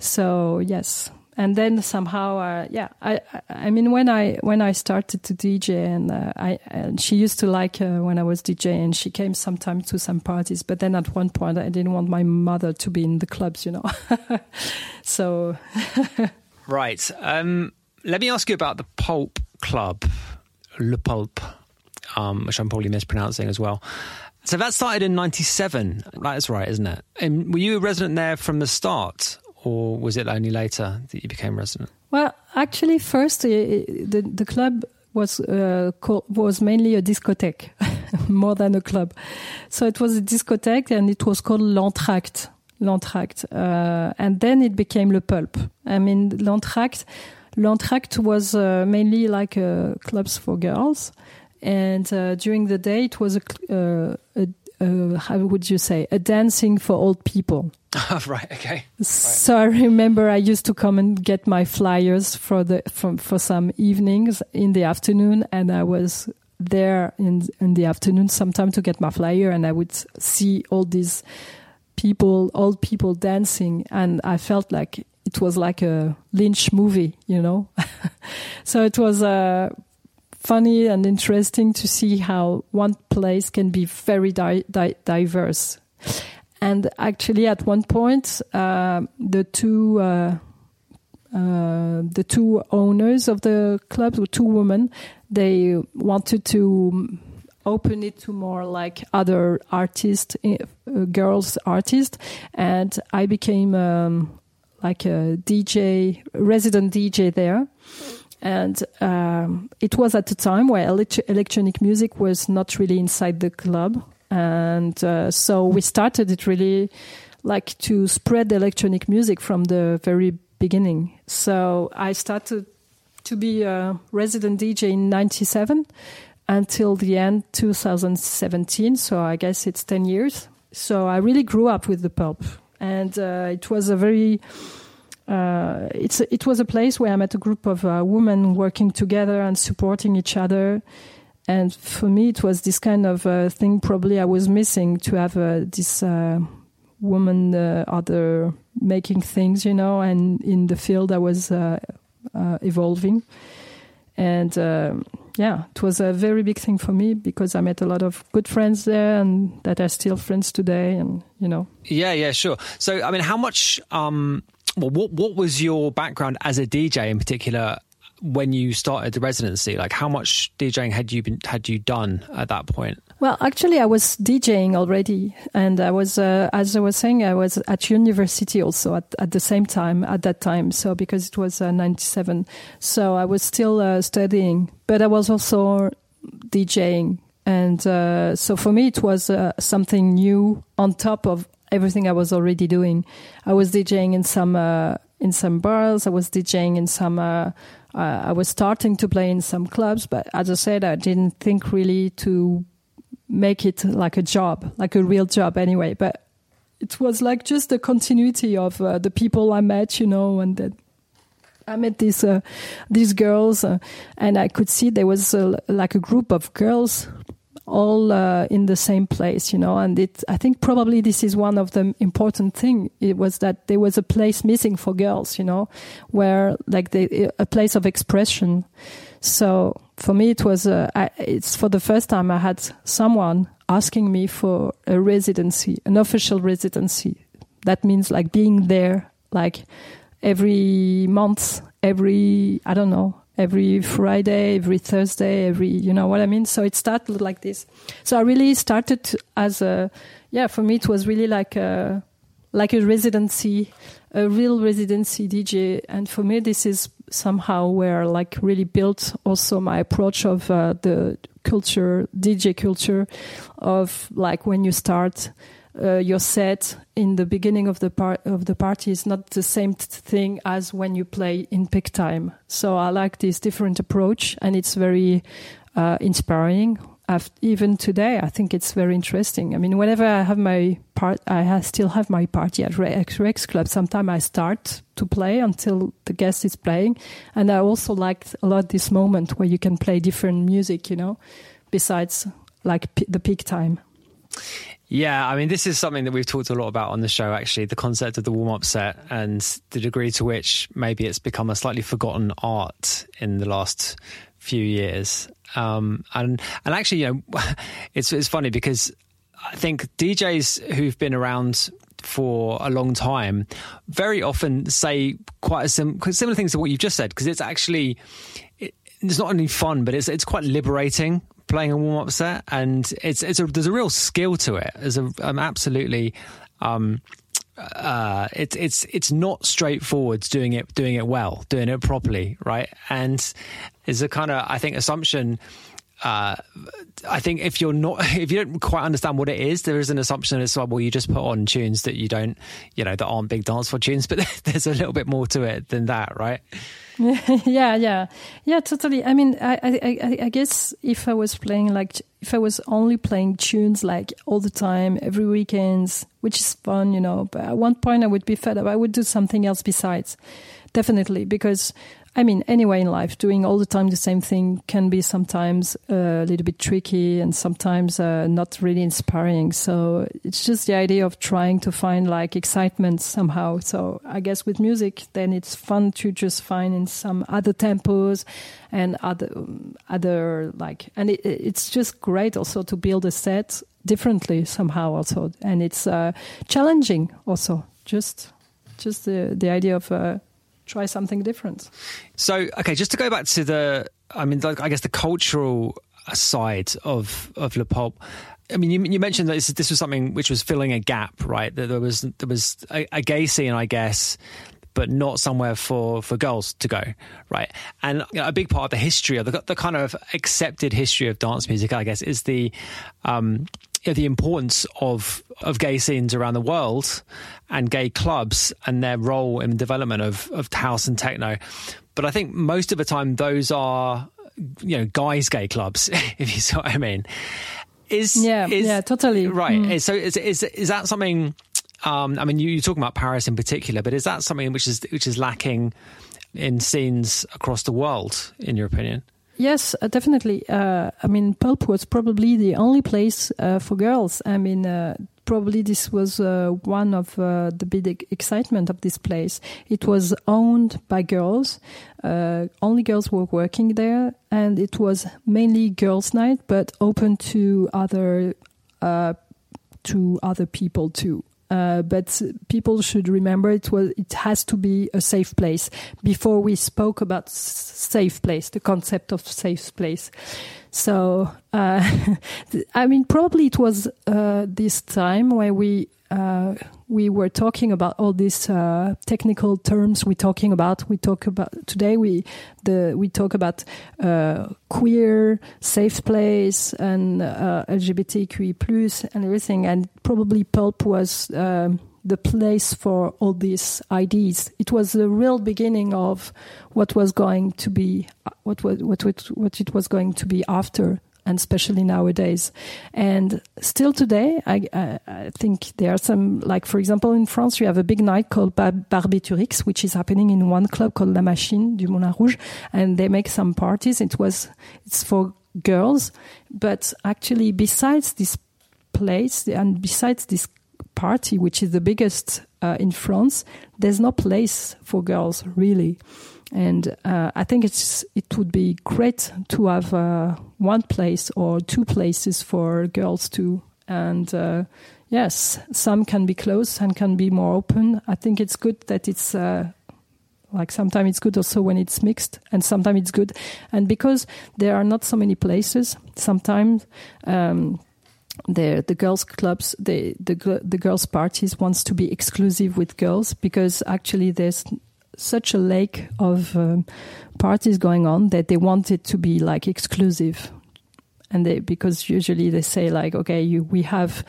S3: So yes, and then somehow, uh, yeah, I, I mean, when I when I started to DJ, and uh, I and she used to like uh, when I was dj and she came sometimes to some parties. But then at one point, I didn't want my mother to be in the clubs, you know. so,
S2: right. Um, let me ask you about the Pulp Club, Le Pulp, um, which I'm probably mispronouncing as well. So that started in '97. That's right, isn't it? And were you a resident there from the start, or was it only later that you became resident?
S3: Well, actually, first uh, the the club was uh, called, was mainly a discotheque, more than a club. So it was a discotheque, and it was called L'Entracte. L'Entracte, uh, and then it became Le Pulp. I mean, L'Entracte. L'Entracte was uh, mainly like uh, clubs for girls, and uh, during the day it was a, a, a how would you say a dancing for old people.
S2: right. Okay.
S3: So I remember I used to come and get my flyers for the from for some evenings in the afternoon, and I was there in in the afternoon sometime to get my flyer, and I would see all these people, old people dancing, and I felt like it was like a Lynch movie, you know. so it was uh, funny and interesting to see how one place can be very di- di- diverse and actually, at one point, uh, the two uh, uh, the two owners of the club two women. They wanted to open it to more like other artists, uh, girls artists, and I became um, like a DJ, resident DJ there. And um, it was at a time where elect- electronic music was not really inside the club and uh, so we started it really like to spread electronic music from the very beginning. So I started to be a resident DJ in 97 until the end 2017. So I guess it's 10 years. So I really grew up with the pulp and uh, it was a very uh, it's a, it was a place where I met a group of uh, women working together and supporting each other and for me, it was this kind of uh, thing probably I was missing to have uh, this uh, woman uh, other making things, you know, and in the field I was uh, evolving. And yeah, it was a very big thing for me because I met a lot of good friends there and that are still friends today. And, you know.
S2: Yeah, yeah, sure. So, I mean, how much. Um, well, what what was your background as a DJ in particular when you started the residency? Like, how much DJing had you been had you done at that point?
S3: Well, actually, I was DJing already, and I was, uh, as I was saying, I was at university also at, at the same time at that time. So because it was uh, '97, so I was still uh, studying, but I was also DJing, and uh, so for me it was uh, something new on top of everything I was already doing. I was DJing in some uh, in some bars. I was DJing in some uh, I was starting to play in some clubs, but as I said, I didn't think really to make it like a job, like a real job anyway. But it was like just the continuity of uh, the people I met, you know, and then I met these uh, these girls, uh, and I could see there was uh, like a group of girls all uh, in the same place, you know. And it, I think probably this is one of the important thing. It was that there was a place missing for girls, you know, where like they, a place of expression. So for me, it was uh, I, it's for the first time I had someone asking me for a residency, an official residency. That means like being there, like every month, every I don't know, every Friday, every Thursday, every, you know what I mean? So it started like this. So I really started as a, yeah, for me it was really like a, like a residency, a real residency DJ. And for me, this is somehow where like really built also my approach of uh, the culture, DJ culture of like when you start uh, your set in the beginning of the part of the party is not the same thing as when you play in peak time. So I like this different approach, and it's very uh, inspiring. I've, even today, I think it's very interesting. I mean, whenever I have my part, I still have my party at Rex, Rex Club. Sometimes I start to play until the guest is playing, and I also like a lot this moment where you can play different music. You know, besides like the peak time.
S2: Yeah, I mean, this is something that we've talked a lot about on the show, actually, the concept of the warm up set and the degree to which maybe it's become a slightly forgotten art in the last few years. Um, and, and actually, you know, it's, it's funny because I think DJs who've been around for a long time very often say quite a sim- similar things to what you've just said because it's actually it, it's not only fun but it's it's quite liberating playing a warm up set, and it's it's a, there's a real skill to it. There's a um, absolutely. Um, uh, it's it's it's not straightforward doing it doing it well, doing it properly, right? And there's a kind of I think assumption. Uh, I think if you're not, if you don't quite understand what it is, there is an assumption as well. Well, you just put on tunes that you don't, you know, that aren't big dance for tunes, but there's a little bit more to it than that, right?
S3: yeah, yeah, yeah, totally. I mean, I, I, I guess if I was playing like, if I was only playing tunes like all the time, every weekends, which is fun, you know, but at one point I would be fed up. I would do something else besides, definitely, because I mean, anyway, in life, doing all the time the same thing can be sometimes uh, a little bit tricky and sometimes uh, not really inspiring. So it's just the idea of trying to find like excitement somehow. So I guess with music, then it's fun to just find in some other tempos and other other like, and it, it's just great also to build a set differently somehow also, and it's uh, challenging also. Just just the the idea of uh, try something different.
S2: So, okay, just to go back to the, I mean, I guess the cultural side of of Le Pulp. I mean, you, you mentioned that this, this, was something which was filling a gap, right? That there was there was a, a gay scene, I guess, but not somewhere for, for girls to go, right? And you know, a big part of the history of the, the kind of accepted history of dance music, I guess, is the um, you know, the importance of of gay scenes around the world and gay clubs and their role in the development of of house and techno. But I think most of the time those are you know guys' gay clubs, if you see what I mean. Is
S3: yeah
S2: is,
S3: yeah totally
S2: right? Mm. So is is is that something? Um, I mean, you, you're talking about Paris in particular, but is that something which is which is lacking in scenes across the world, in your opinion?
S3: Yes, uh, definitely. Uh, I mean, Pulp was probably the only place uh, for girls. I mean, uh, probably this was uh, one of uh, the big excitement of this place. It was owned by girls. only girls were working there, and it was mainly girls' night, but open to other to other people too. Uh, but people should remember it was it has to be a safe place. Before we spoke about safe place, the concept of safe place. So uh, I mean, probably it was uh, this time where we uh, we were talking about all these uh, technical terms we're talking about. We talk about today. We the we talk about uh, queer, safe place, and uh, LGBTQI plus and everything. And probably Pulp was um, the place for all these ideas. It was the real beginning of what was going to be what was what what, what it was going to be after and especially nowadays. And still today, I, I, I, think there are some, like for example, in France, you have a big night called Bar- Barbiturix, which is happening in one club called La Machine du Moulin Rouge, and they make some parties. It was, it's for girls, but actually, besides this place and besides this party, which is the biggest uh, in France, there's no place for girls really. And uh, I think it's it would be great to have uh, one place or two places for girls too. And uh, yes, some can be closed and can be more open. I think it's good that it's uh, like sometimes it's good also when it's mixed, and sometimes it's good. And because there are not so many places, sometimes. Um, the the girls clubs the the the girls parties wants to be exclusive with girls because actually there's such a lake of um, parties going on that they want it to be like exclusive and they because usually they say like okay you, we have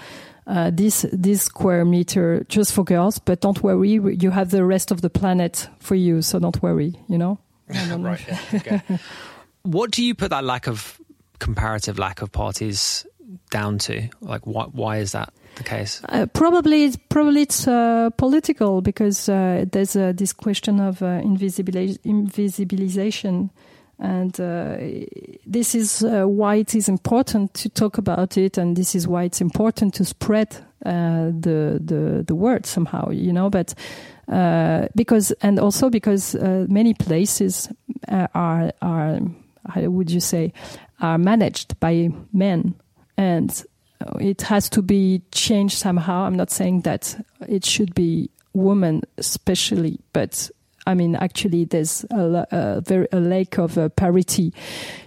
S3: uh, this this square meter just for girls but don't worry you have the rest of the planet for you so don't worry you know
S2: right yeah. okay. what do you put that lack of comparative lack of parties down to? Like, why, why is that the case?
S3: Uh, probably, probably it's uh, political because uh, there's this question of uh, invisibilization. And uh, this is uh, why it is important to talk about it, and this is why it's important to spread the, the the word somehow, you know. But because, and also because many places are are how would you say are managed by men and it has to be changed somehow. I'm not saying that it should be women especially, but I mean actually there's a, a very a lack of uh, parity.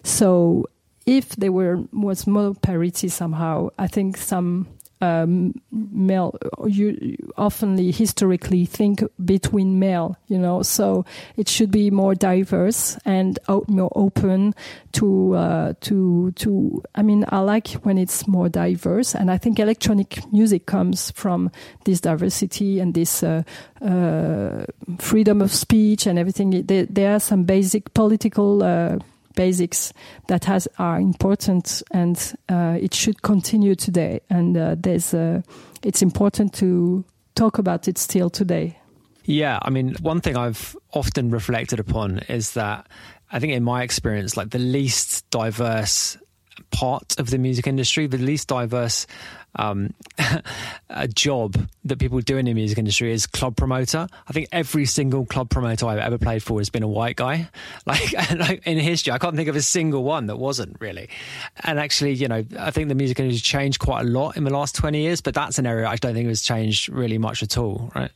S3: So if there were was more parity somehow, I think some um, male you oftenly historically think between male you know so it should be more diverse and out more open to uh, to to i mean i like when it's more diverse and i think electronic music comes from this diversity and this uh, uh, freedom of speech and everything. There, there are some basic political uh, basics that has are important and uh, it should continue today. And uh, there's uh, it's important to talk about it still today.
S2: Yeah, I mean, one thing I've often reflected upon is that I think, in my experience, like the least diverse part of the music industry, the least diverse um, a job that people do in the music industry is club promoter. I think every single club promoter I've ever played for has been a white guy. Like, like in history, I can't think of a single one that wasn't really. And actually, you know, I think the music industry changed quite a lot in the last 20 years, but that's an area I don't think has changed really much at all, right?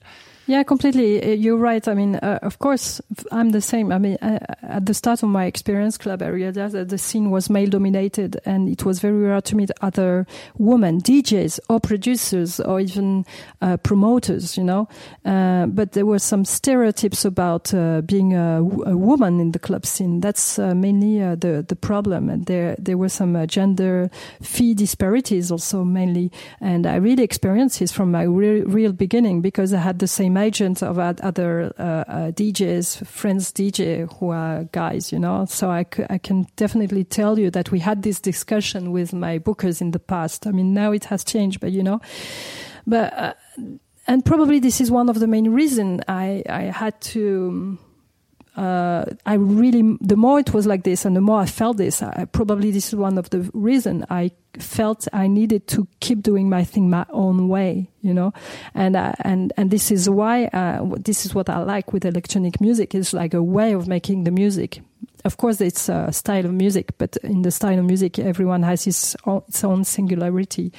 S3: Yeah, completely. Uh, you're right. I mean, uh, of course, I'm the same. I mean, uh, at the start of my experience club area, the, the scene was male dominated, and it was very rare to meet other women DJs or producers or even uh, promoters. You know, uh, but there were some stereotypes about uh, being a, a, woman in the club scene. That's mainly the the problem, and there there were some gender fee disparities also mainly, and I really experienced this from my real, real beginning because I had the same agent of other uh, uh, DJs, friends DJ who are guys, you know. So I, I can definitely tell you that we had this discussion with my bookers in the past. I mean, now it has changed, but you know, but uh, and probably this is one of the main reasons I I had to uh, I really, the more it was like this and the more I felt this, I, probably this is one of the reason I felt I needed to keep doing my thing my own way, you know, and uh, and and this is why uh, this is what I like with electronic music is like a way of making the music. Of course, it's a style of music, but in the style of music, everyone has his own, its own singularity.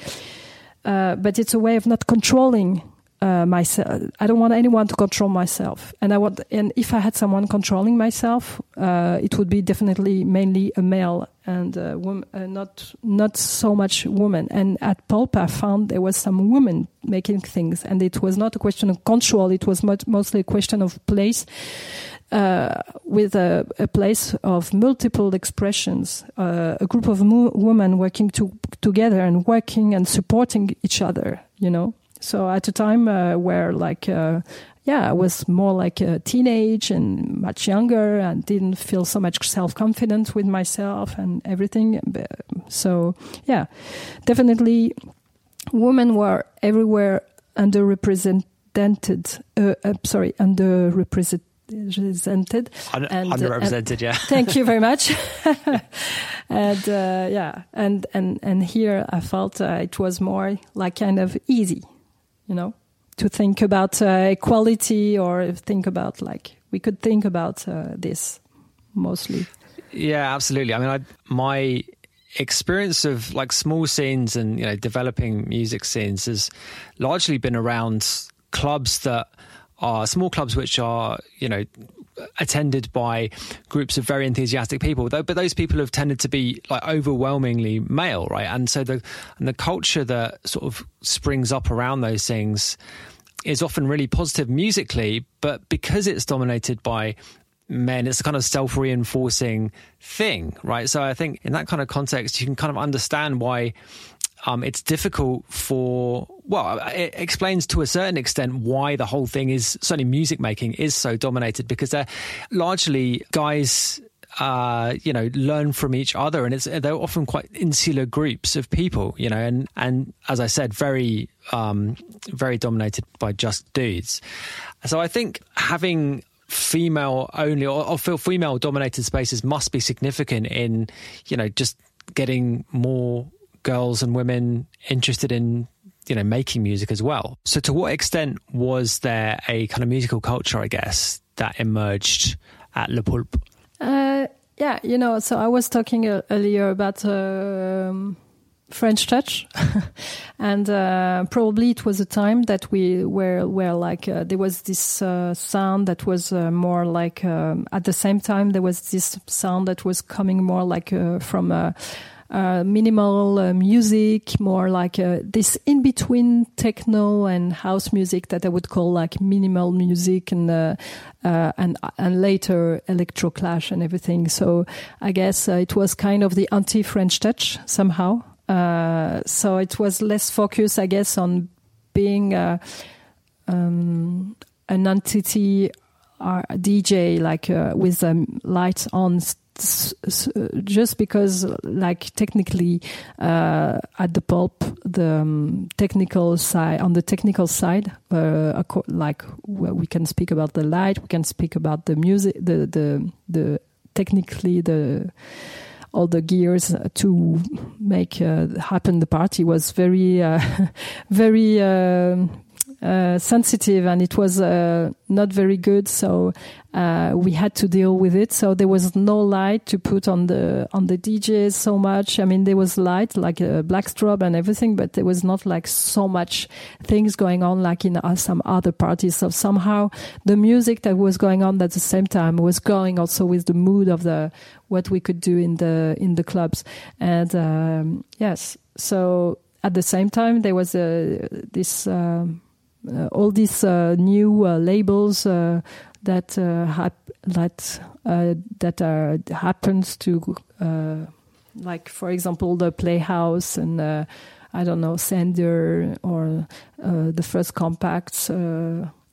S3: Uh, but it's a way of not controlling uh, myself. I don't want anyone to control myself, and I want. And if I had someone controlling myself, uh, it would be definitely mainly a male and uh, woman, uh, not not so much woman. And at Pulp, I found there was some women making things, and it was not a question of control. It was much, mostly a question of place. Uh, with a, a, place of multiple expressions, uh, a group of mo- women working to, together and working and supporting each other, you know. So at a time uh, where like uh, yeah, I was more like a teenage and much younger and didn't feel so much self confidence with myself and everything. So, yeah, definitely women were everywhere underrepresented. Uh, uh, sorry, underrepresented represented
S2: Un- and, underrepresented and, yeah
S3: thank you very much and uh, yeah and and and here i felt uh, it was more like kind of easy you know to think about uh, equality or think about like we could think about uh, this mostly.
S2: Yeah, absolutely. I mean, I, my experience of like small scenes and you know developing music scenes has largely been around clubs that are small clubs which are you know attended by groups of very enthusiastic people Though, but those people have tended to be like overwhelmingly male right and so the and the culture that sort of springs up around those things is often really positive musically, but because it's dominated by men, it's a kind of self reinforcing thing, right? So I think in that kind of context, you can kind of understand why um, it's difficult for, well, it explains to a certain extent why the whole thing is, certainly music making is so dominated because they're largely guys uh, you know, learn from each other, and it's they're often quite insular groups of people, you know, and and as I said, very um, very dominated by just dudes. So I think having female only or, or female dominated spaces must be significant in, you know, just getting more girls and women interested in you know making music as well. So to what extent was there a kind of musical culture, I guess, that emerged at Le Pulp?
S3: Uh, yeah, you know, so I was talking uh, earlier about. Um, French touch, and uh, probably it was a time that we were were like uh, there was this uh, sound that was uh, more like um, at the same time there was this sound that was coming more like uh, from uh, minimal uh, music, more like uh, this in between techno and house music that I would call like minimal music and uh, uh, and and later electro clash and everything. So I guess it was kind of the anti French touch somehow. so it was less focused, I guess, on being um, an entity DJ like with um, lights on just because like technically uh, at the pulp the um, technical side on the technical side uh, like we can speak about the light we can speak about the music the the the technically the all the gears to make uh, happen the party was very uh, very um, sensitive and it was uh, not very good. So uh, we had to deal with it. So there was no light to put on the on the DJs so much. I mean, there was light like a black strobe and everything, but there was not like so much things going on like in uh, some other parties. So somehow the music that was going on at the same time was going also with the mood of the what we could do in the in the clubs. And um, yes, so at the same time there was a this. Um, uh, all these uh, new uh, labels that hap- that that are happens to like for example the Playhouse and I don't know Sender or the first Kompakts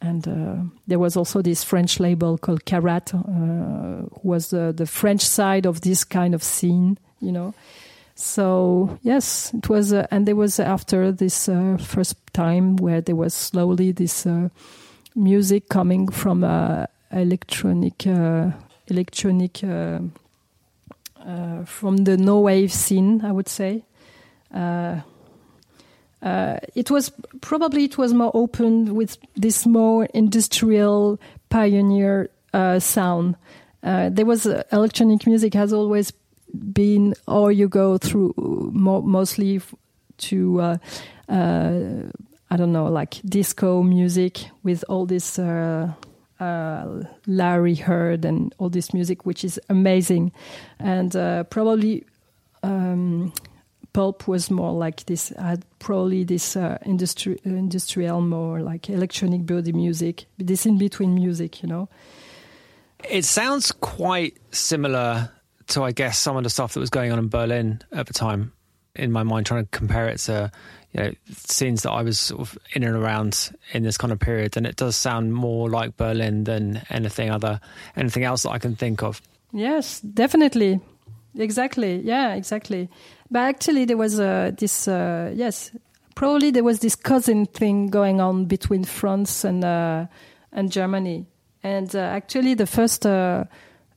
S3: and uh, there was also this French label called carat uh, was the, the French side of this kind of scene, you know. So yes, it was, uh, and there was after this uh, first time where there was slowly this uh, music coming from uh, electronic, uh, electronic uh, from the no wave scene, I would say. it was probably it was more open with this more industrial pioneer sound. there was electronic music has always been, or you go through mo- mostly to, uh, uh, I don't know, like disco music with all this uh, uh Larry Heard and all this music, which is amazing. And uh, probably um, Pulp was more like this, had probably this industri- industrial, more like electronic body music, this in between music, you know.
S2: It sounds quite similar to I guess some of the stuff that was going on in Berlin at the time. In my mind, trying to compare it to you know scenes that I was sort of in and around in this kind of period, and it does sound more like Berlin than anything other anything else that I can think of.
S3: Yes, definitely, exactly. Yeah, exactly. But actually, there was uh, this. Uh, yes, probably there was this cousin thing going on between France and uh, and Germany. And uh, actually, the first uh,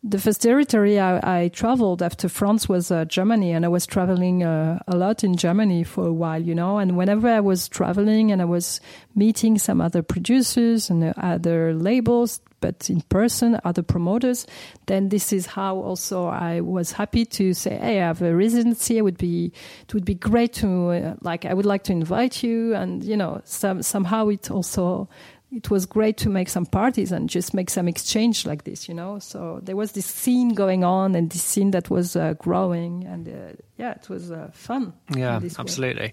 S3: the first territory I, I, traveled after France was uh, Germany, and I was traveling uh, a lot in Germany for a while, you know. And whenever I was traveling and I was meeting some other producers and uh, other labels, but in person, other promoters, then this is how also I was happy to say, "Hey, I have a residency. It would be it would be great to uh, like I would like to invite you." And you know, some somehow it also it was great to make some parties and just make some exchange like this, you know. So there was this scene going on and this scene that was uh, growing, and uh, yeah, it was uh, fun.
S2: Yeah, absolutely. Way.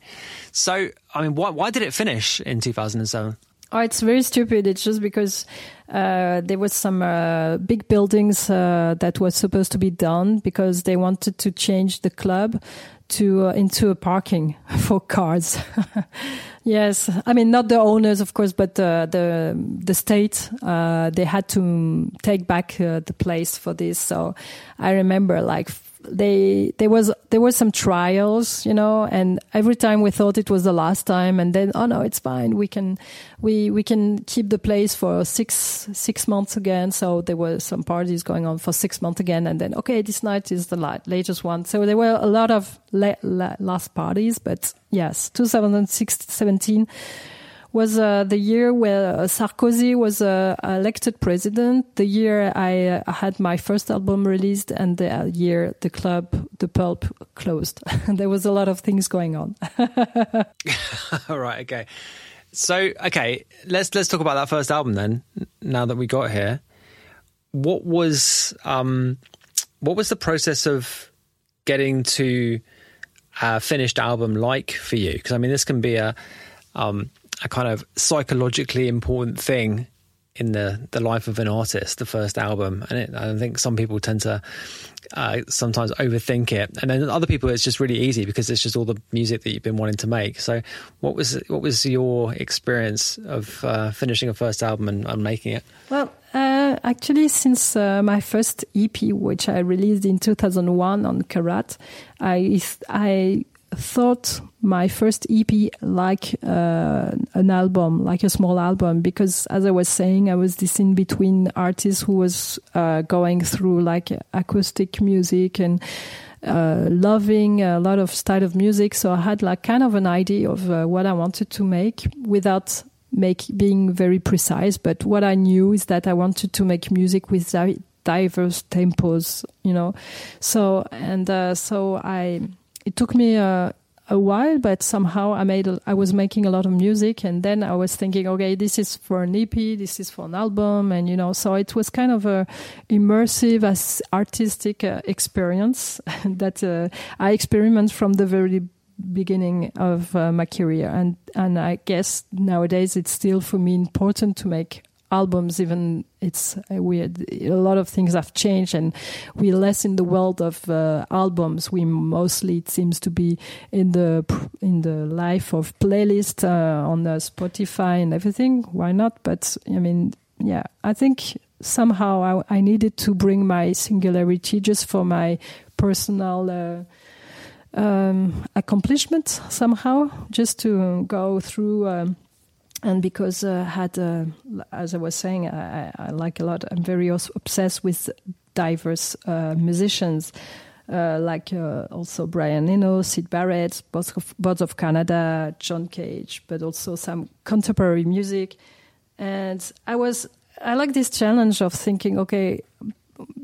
S2: So, I mean, why, why did it finish in 2007?
S3: Oh, it's very stupid. It's just because uh, there was some uh, big buildings uh, that was supposed to be done because they wanted to change the club to uh, into a parking for cars. yes, I mean not the owners, of course, but uh, the the state. Uh, they had to take back uh, the place for this. So I remember like they there was there were some trials, you know, and every time we thought it was the last time, and then oh no, it's fine, we can we we can keep the place for six six months again. So there were some parties going on for six months again, and then okay, this night is the latest one. So there were a lot of la- la- last parties, but yes, 2017 was uh, the year where Sarkozy was uh, elected president, the year I uh, had my first album released, and the uh, year the club, the Pulp, closed. there was a lot of things going on.
S2: All right, okay. So, okay, let's let's talk about that first album then. Now that we got here, what was um, what was the process of getting to a finished album like for you? Because I mean, this can be a um, a kind of psychologically important thing in the the life of an artist, the first album, and it, I think some people tend to uh, sometimes overthink it, and then other people it's just really easy because it's just all the music that you've been wanting to make. So, what was what was your experience of uh, finishing a first album and, and making it?
S3: Well, uh, actually, since uh, my first EP, which I released in 2001 on Karat, I I thought my first EP like uh, an album, like a small album, because as I was saying, I was this in between artist who was uh, going through like acoustic music and uh, loving a lot of style of music. So I had like kind of an idea of uh, what I wanted to make without make being very precise. But what I knew is that I wanted to make music with diverse tempos, you know. So and uh, so I it took me a, a while, but somehow I made I was making a lot of music, and then I was thinking, okay, this is for an EP, this is for an album, and you know, so it was kind of a immersive, as artistic uh, experience that uh, I experiment from the very beginning of uh, my career, and and I guess nowadays it's still for me important to make albums even it's weird a lot of things have changed and we're less in the world of uh, albums. We mostly it seems to be in the in the life of playlist uh, on spotify and everything. Why not? But i mean yeah i think somehow i, I needed to bring my singularity just for my personal uh, um, accomplishment somehow just to go through um, and because uh, had uh, as I was saying, I, I, like a lot. I'm very obsessed with diverse uh, musicians, uh, like uh, also Brian Eno, Syd Barrett, both of, Boards of Canada, John Cage, but also some contemporary music. And I was I like this challenge of thinking, okay,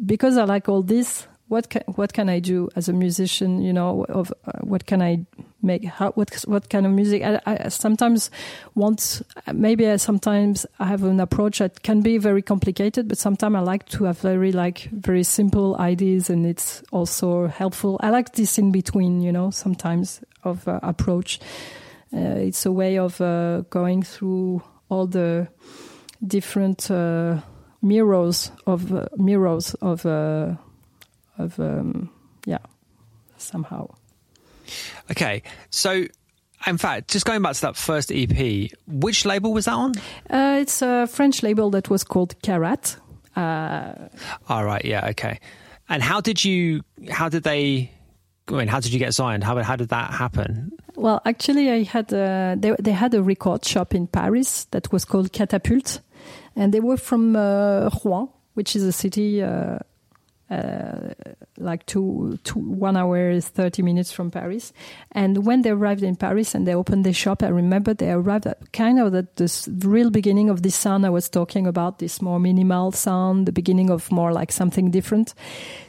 S3: because I like all this, what can, what can I do as a musician? You know, of uh, what can I make how, what what kind of music I, I, sometimes want maybe I sometimes I have an approach that can be very complicated but sometimes I like to have very like very simple ideas and it's also helpful I like this in between you know sometimes of uh, approach uh, it's a way of uh, going through all the different uh, mirrors of uh, mirrors of of um, yeah somehow
S2: Okay, so in fact, just going back to that first EP, which label was that on?
S3: Uh, it's a French label that was called Karat. Uh,
S2: All right, yeah, okay. And how did you? How did they? I mean, how did you get signed? How how did that happen?
S3: Well, actually, I had uh, they they had a record shop in Paris that was called Catapult, and they were from uh, Rouen, which is a city uh, Uh, like two, two one hour is thirty minutes from Paris. And when they arrived in Paris and they opened the shop, I remember they arrived at kind of at this real beginning of this sound I was talking about, this more minimal sound, the beginning of more like something different.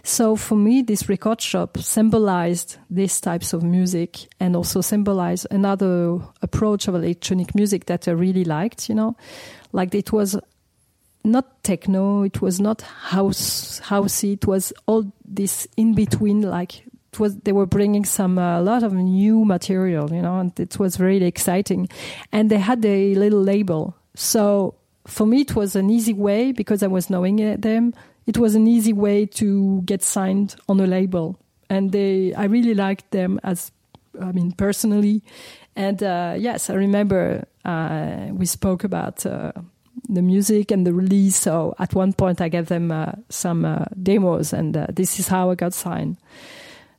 S3: So for me, this record shop symbolized these types of music and also symbolized another approach of electronic music that I really liked, you know, like it was not techno, it was not house housey, it was all this in between. Like it was, they were bringing some a uh, lot of new material, you know, and it was really exciting. And they had a little label, so for me it was an easy way because I was knowing them. It was an easy way to get signed on a label, and they I really liked them as I mean personally. And uh, yes, I remember uh, we spoke about uh, the music and the release. So at one point, I gave them uh, some uh, demos, and uh, this is how I got signed.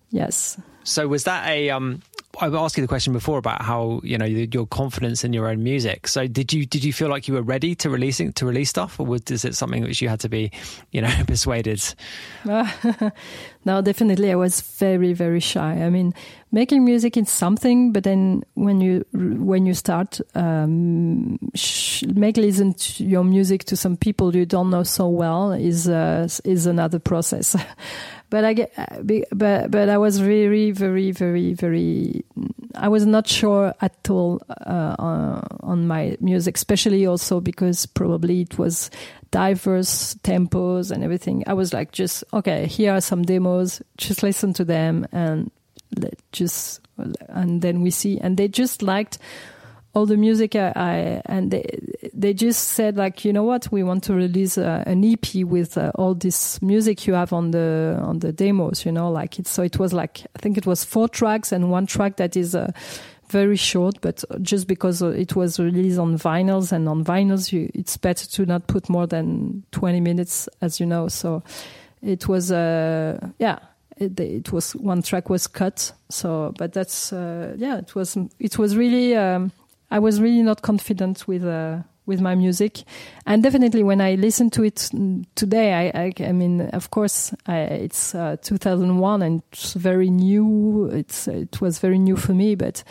S3: Yes.
S2: So was that a? Um, I asked you the question before about how you know your confidence in your own music. So did you did you feel like you were ready to releasing to release stuff, or was is it something which you had to be, you know, persuaded?
S3: no, definitely, I was very very shy. I mean, making music is something, but then when you when you start um, sh- make listen your music to some people you don't know so well is uh, is another process. but I get, uh, but but I was very very very very I was not sure at all uh, on, on my music, especially also because probably it was diverse tempos and everything. I was like, just okay, here are some demos, just listen to them and let just and then we see. And they just liked all the music I, I, and they they just said like you know what? We want to release uh, an EP with uh, all this music you have on the on the demos you know like it so it was like I think it was four tracks and one track that is uh, very short but just because it was released on vinyls and on vinyls you, it's better to not put more than 20 minutes as you know. So it was uh yeah it, it was one track was cut so but that's uh, yeah it was it was really um, I was really not confident with uh, with my music, and definitely when I listen to it today, I I, I mean, of course, I, it's uh, 2001 and it's very new. It's it was very new for me, but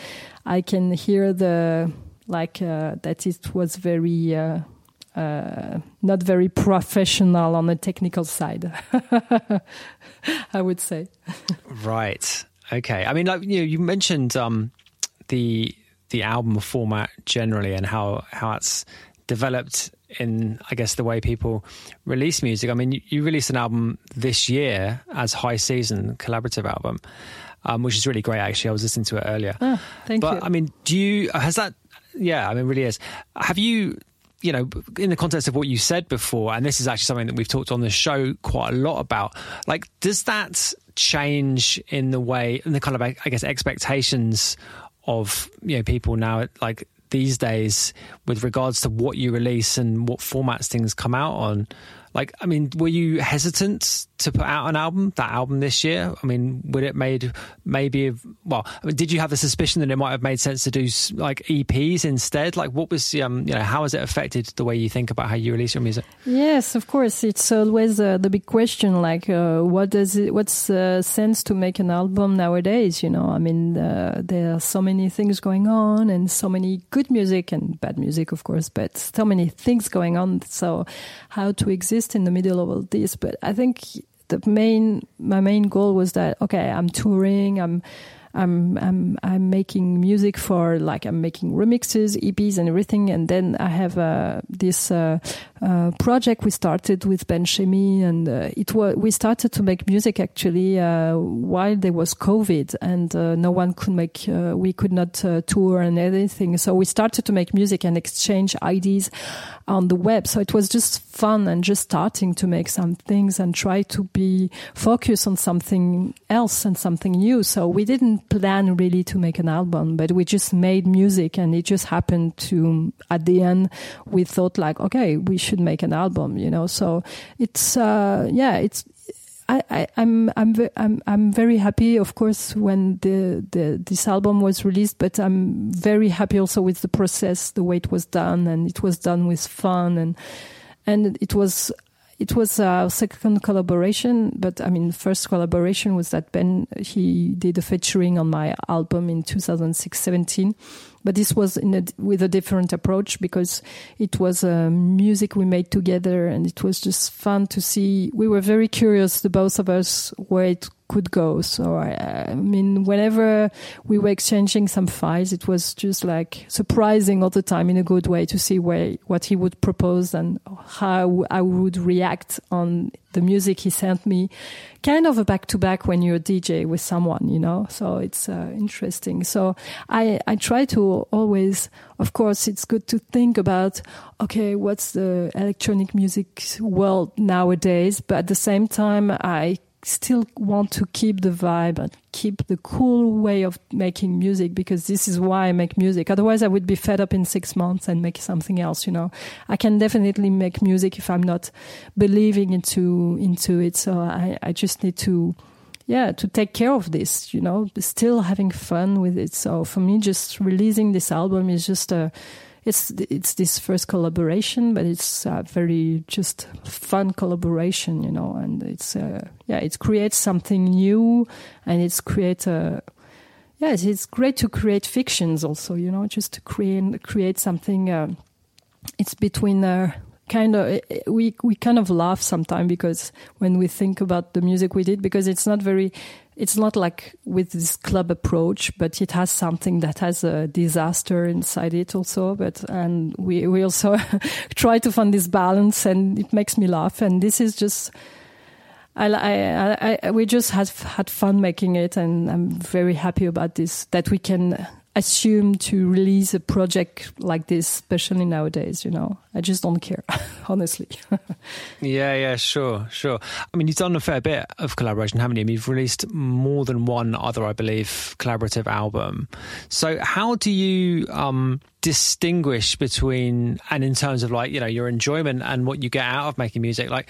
S3: I can hear the like uh, that it was very. Uh, uh, not very professional on the technical side, I would say.
S2: right. Okay. I mean, like you, know, you mentioned um, the the album format generally and how how it's developed in I guess the way people release music. I mean, you, you released an album this year as High Season collaborative album, um, which is really great. Actually, I was listening to it earlier.
S3: Oh, thank
S2: but,
S3: you.
S2: I mean, do you has that? Yeah, I mean, really is. Have you? You know, in the context of what you said before, and this is actually something that we've talked on the show quite a lot about. Like, does that change in the way, in the kind of, I guess, expectations of you know people now like these days with regards to what you release and what formats things come out on. Like, I mean, were you hesitant to put out an album, that album this year? I mean, would it made maybe, well, I mean, did you have the suspicion that it might have made sense to do like EPs instead? Like, what was, um, you know, how has it affected the way you think about how you release your music?
S3: Yes, of course. It's always uh, the big question, like, uh, what does it, what's uh, sense to make an album nowadays? You know, I mean, uh, there are so many things going on and so many good music and bad music, of course, but so many things going on. So, how to exist in the middle of all this. But I think the main my main goal was that okay, I'm touring, I'm I'm I'm I'm making music for like I'm making remixes, EPs, and everything. And then I have uh, this uh, uh, project we started with Ben Shemie, and uh, it was we started to make music actually uh, while there was COVID, and uh, no one could make we could not tour and anything. So we started to make music and exchange ideas on the web. So it was just fun and just starting to make some things and try to be focused on something else and something new. So we didn't plan really to make an album, but we just made music, and it just happened to at the end we thought like, okay, we should make an album, you know. So it's uh, yeah, it's I, I, I'm I'm I'm I'm very happy, of course, when the, the this album was released. But I'm very happy also with the process, the way it was done, and it was done with fun, and and it was it was a second collaboration. But I mean, first collaboration was that Ben he did a featuring on my album in 2006-17 but this was a, with a different approach because it was uh, music we made together and it was just fun to see. We were very curious, the both of us, where it could go. So I, I, mean, whenever we were exchanging some files, it was just like surprising all the time in a good way to see where what he would propose and how I would react on the music he sent me. Kind of a back to back when you're a DJ with someone, you know. So it's uh, interesting. So I I try to always, of course, it's good to think about, okay, what's the electronic music world nowadays? But at the same time, I still want to keep the vibe and keep the cool way of making music because this is why I make music. Otherwise, I would be fed up in six months and make something else. You know, I can definitely make music if I'm not believing into into it. So I, I just need to yeah, to take care of this, you know, still having fun with it. So for me, just releasing this album is just a, it's it's this first collaboration, but it's a very just fun collaboration, you know, and it's uh, yeah, it creates something new, and it's create a yes, it's great to create fictions also, you know, just to create create something. Uh, it's between uh, kind of we we kind of laugh sometimes because when we think about the music we did because it's not very it's not like with this club approach but it has something that has a disaster inside it also but and we we also try to find this balance and it makes me laugh and this is just I, I, I, we just had had fun making it, and I'm very happy about this. That we can assume to release a project like this, especially nowadays. You know, I just don't care, honestly.
S2: yeah, yeah, sure, sure. I mean, you've done a fair bit of collaboration, haven't you? I mean, you've released more than one other, I believe, collaborative album. So, how do you um, distinguish between, and in terms of like, you know, your enjoyment and what you get out of making music? Like,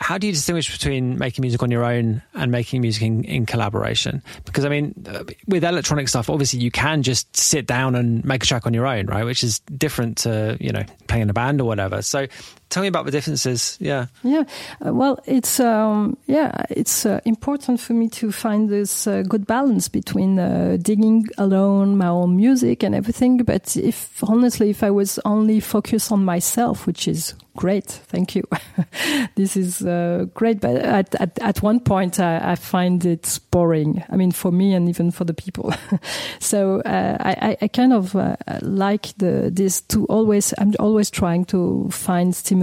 S2: how do you distinguish between making music on your own and making music in, in collaboration? Because, I mean, uh, with electronic stuff, obviously you can just sit down and make a track on your own, right? Which is different to, you know, playing in a band whatever. So tell me about the differences. Yeah.
S3: Yeah. Uh, well, it's, um, yeah, it's uh, important for me to find this uh, good balance between uh, digging alone my own music and everything. But if honestly, if I was only focused on myself, which is great, thank you. this is uh, great. But at, at, at one point, I, I, find it boring. I mean, for me and even for the people. so uh, I, I, kind of like the, this to always, I'm always trying to find stimulation.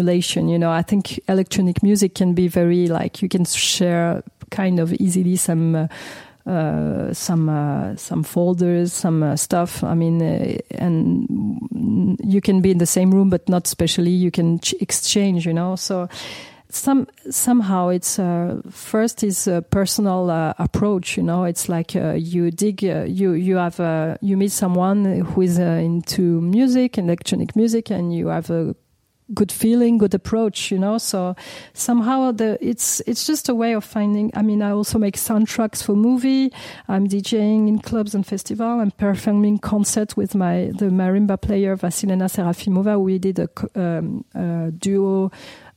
S3: You know, I think electronic music can be very like you can share kind of easily some. Uh, uh, some uh, some folders, some uh, stuff. I mean, uh, and you can be in the same room, but not specially. You can ch- exchange, you know. So some somehow it's uh, first is a personal approach you know it's like you dig you you have you meet someone who is into music electronic music and you have a good feeling good approach you know? So somehow the it's it's just a way of finding i mean i also make soundtracks for movie. I'm djing in clubs and festival. I'm performing concert with my the marimba player vassilena serafimova. We did a, um, a duo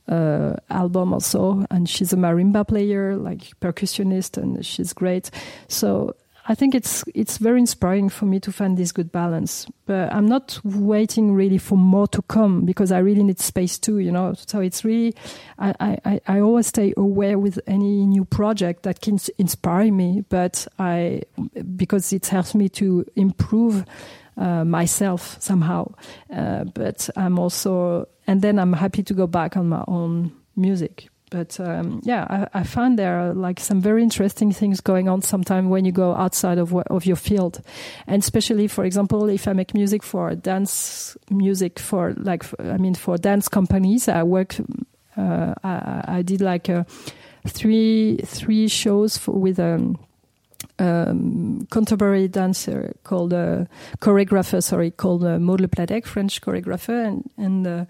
S3: uh, album also, and she's a marimba player, like percussionist, and she's great. So I think it's it's very inspiring for me to find this good balance. But I'm not waiting really for more to come because I really need space too, you know. So it's really I, I, I always stay aware with any new project that can inspire me, but I because it helps me to improve uh, myself somehow. Uh, but I'm also and then I'm happy to go back on my own music. But um, yeah, I, I find there are like some very interesting things going on sometimes when you go outside of of your field, and especially, for example, if I make music for dance music for like I mean for dance companies, I work. Uh, I, I, did like a three three shows for, with um, um, contemporary dancer called uh, choreographer, sorry, called uh, Maud Le Pladec, French choreographer, and and uh,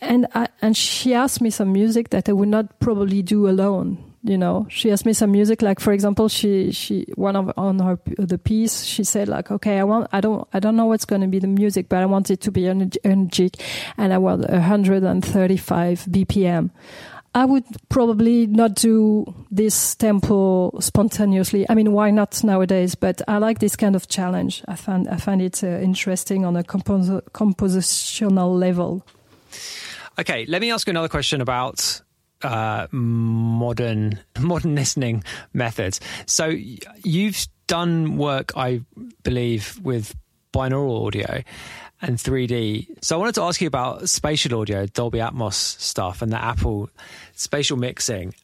S3: and I, and she asked me some music that I would not probably do alone. You know, she asked me some music, like for example, she she one of on her the piece, she said like, okay, I want, I don't, I don't know what's going to be the music, but I want it to be energetic, and I want 135 BPM. I would probably not do this tempo spontaneously. I mean, why not nowadays? But I like this kind of challenge. I find I find it uh, interesting on a compos- compositional level.
S2: Okay, let me ask you another question about uh, modern modern listening methods. So you've done work, I believe, with binaural audio and 3D. So I wanted to ask you about spatial audio, Dolby Atmos stuff, and the Apple spatial mixing.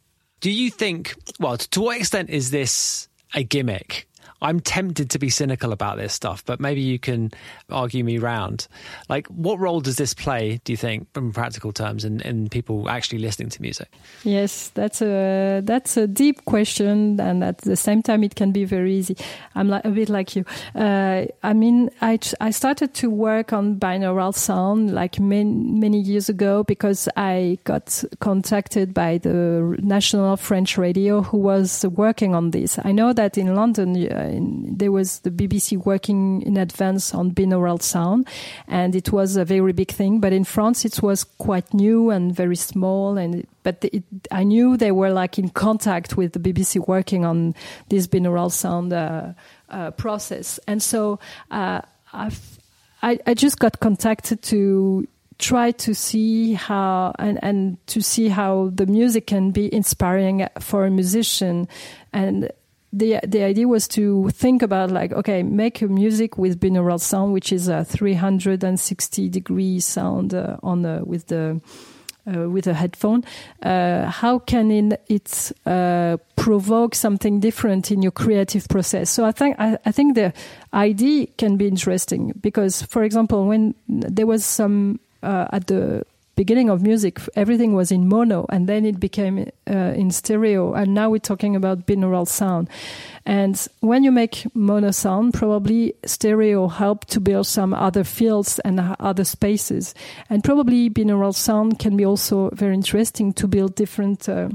S2: Do you think, well, to what extent is this a gimmick? I'm tempted to be cynical about this stuff, but maybe you can argue me round. Like, what role does this play, do you think, in practical terms, in, in people actually listening to music?
S3: Yes, that's a that's a deep question, and at the same time, it can be very easy. I'm like, a bit like you. Uh, I mean, I I started to work on binaural sound like many many years ago because I got contacted by the national French radio who was working on this. I know that in London. Uh, there was the BBC working in advance on binaural sound, and it was a very big thing. But in France, it was quite new and very small. And but it, I knew they were like in contact with the BBC working on this binaural sound uh, uh, process, and so uh, I, I just got contacted to try to see how and, and to see how the music can be inspiring for a musician and the the idea was to think about like okay make a music with binaural sound which is a 360 degree sound uh, on the, with the uh, with a headphone. Uh, how can it, uh, provoke something different in your creative process? So i think I, I, think the idea can be interesting because for example when there was some uh, at the beginning of music, everything was in mono, and then it became uh, in stereo, and now we're talking about binaural sound. And when you make mono sound, probably stereo helped to build some other fields and other spaces, and probably binaural sound can be also very interesting to build different uh,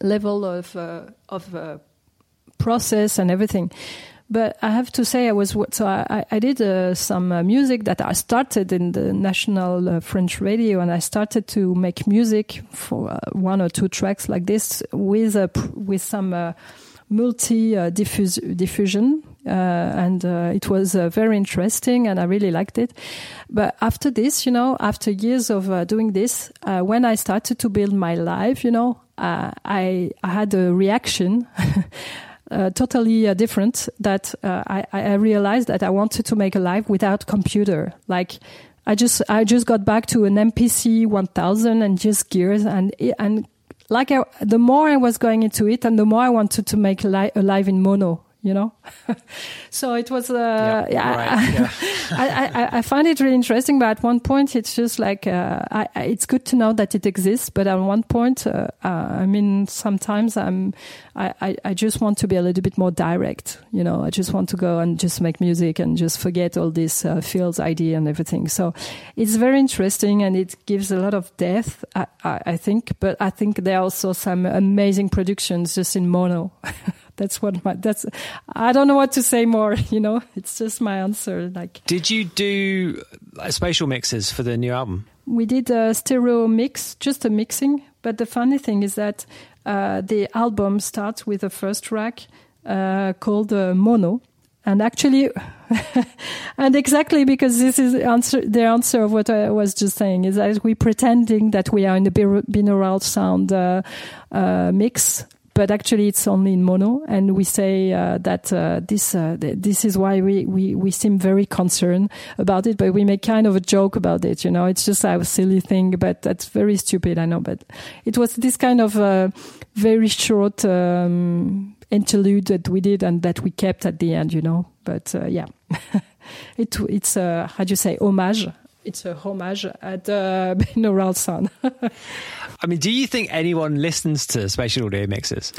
S3: level of uh, of uh, process and everything. But I have to say, I was so I, I did uh, some uh, music that I started in the national uh, French radio, and I started to make music for uh, one or two tracks like this with a with some uh, multi uh, diffusion. and it was very interesting, and I really liked it. But after this, you know, after years of doing this, when I started to build my life, you know, I I had a reaction. uh, totally uh, different that uh, I, I realized that I wanted to make a live without computer. Like I just I just got back to an MPC 1000 and just gears and and like I, the more I was going into it and the more I wanted to make li- a live in mono you know so it was uh, yeah, right. yeah. I, I, I, find it really interesting but at one point it's just like uh, I, it's good to know that it exists but at one point uh, uh, i mean sometimes i'm I, I just want to be a little bit more direct you know i just want to go and just make music and just forget all this uh, fields idea and everything so it's very interesting and it gives a lot of depth I, I think but i think there are also some amazing productions just in mono that's what my that's i don't know what to say more you know? It's just my answer like.
S2: Did you do uh, spatial mixes for the new album?
S3: We did a stereo mix just a mixing but the funny thing is that uh, the album starts with a first track uh, called uh, mono. And actually and exactly because this is the answer, the answer of what I was just saying is that we're pretending that we are in the binaural sound uh, uh, mix but actually it's only in mono. And we say uh, that uh, this uh, th- this is why we, we we seem very concerned about it but we make kind of a joke about it you know? It's just a silly thing but that's very stupid i know but it was this kind of uh, very short um, interlude that we did and that we kept at the end you know? But uh, yeah. It it's uh, how do you say homage it's a homage at uh, binaural sound
S2: I mean, do you think anyone listens to spatial audio mixes?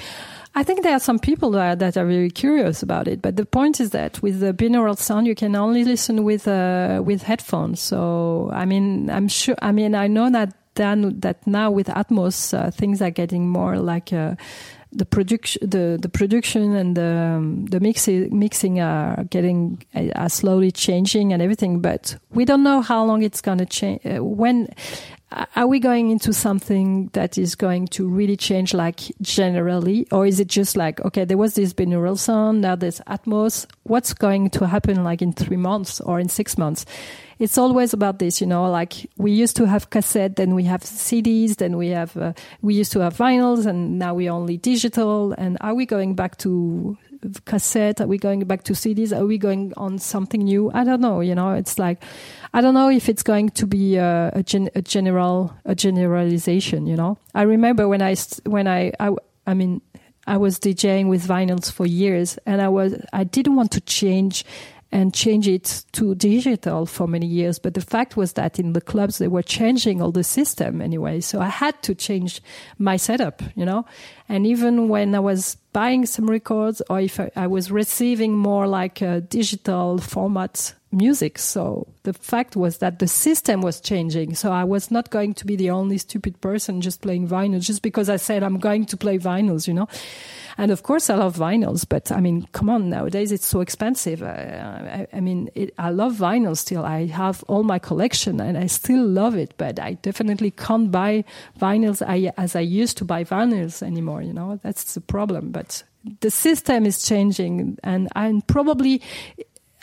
S3: I think there are some people that, that are very curious about it, but the point is that with the binaural sound, you can only listen with uh, with headphones. So I mean, I'm sure. I mean, I know that then that now with Atmos, uh, things are getting more like. Uh, the production, the, the production and the um, the mixing are getting are slowly changing and everything, but we don't know how long it's going to change. Uh, when are we going into something that is going to really change like generally or is it just like okay there was this binaural sound now there's atmos what's going to happen like in three months or in six months it's always about this you know like we used to have cassette then we have cds then we have uh, we used to have vinyls and now we only digital. And are we going back to cassette? Are we going back to cds are we going on something new? I don't know you know. It's like I don't know if it's going to be a, a, gen, a general a generalization. You know, I remember when I when I, I I mean I was DJing with vinyls for years, and I was I didn't want to change and change it to digital for many years. But the fact was that in the clubs they were changing all the system anyway, so I had to change my setup. You know, and even when I was buying some records or if I, I was receiving more like a digital format music. So the fact was that the system was changing. So I was not going to be the only stupid person just playing vinyls just because I said I'm going to play vinyls, you know. And of course, I love vinyls, but I mean, come on, nowadays it's so expensive. I, I, I mean, it, I love vinyls still. I have all my collection and I still love it, but I definitely can't buy vinyls as I used to buy vinyls anymore, you know. That's the problem. But the system is changing and, and probably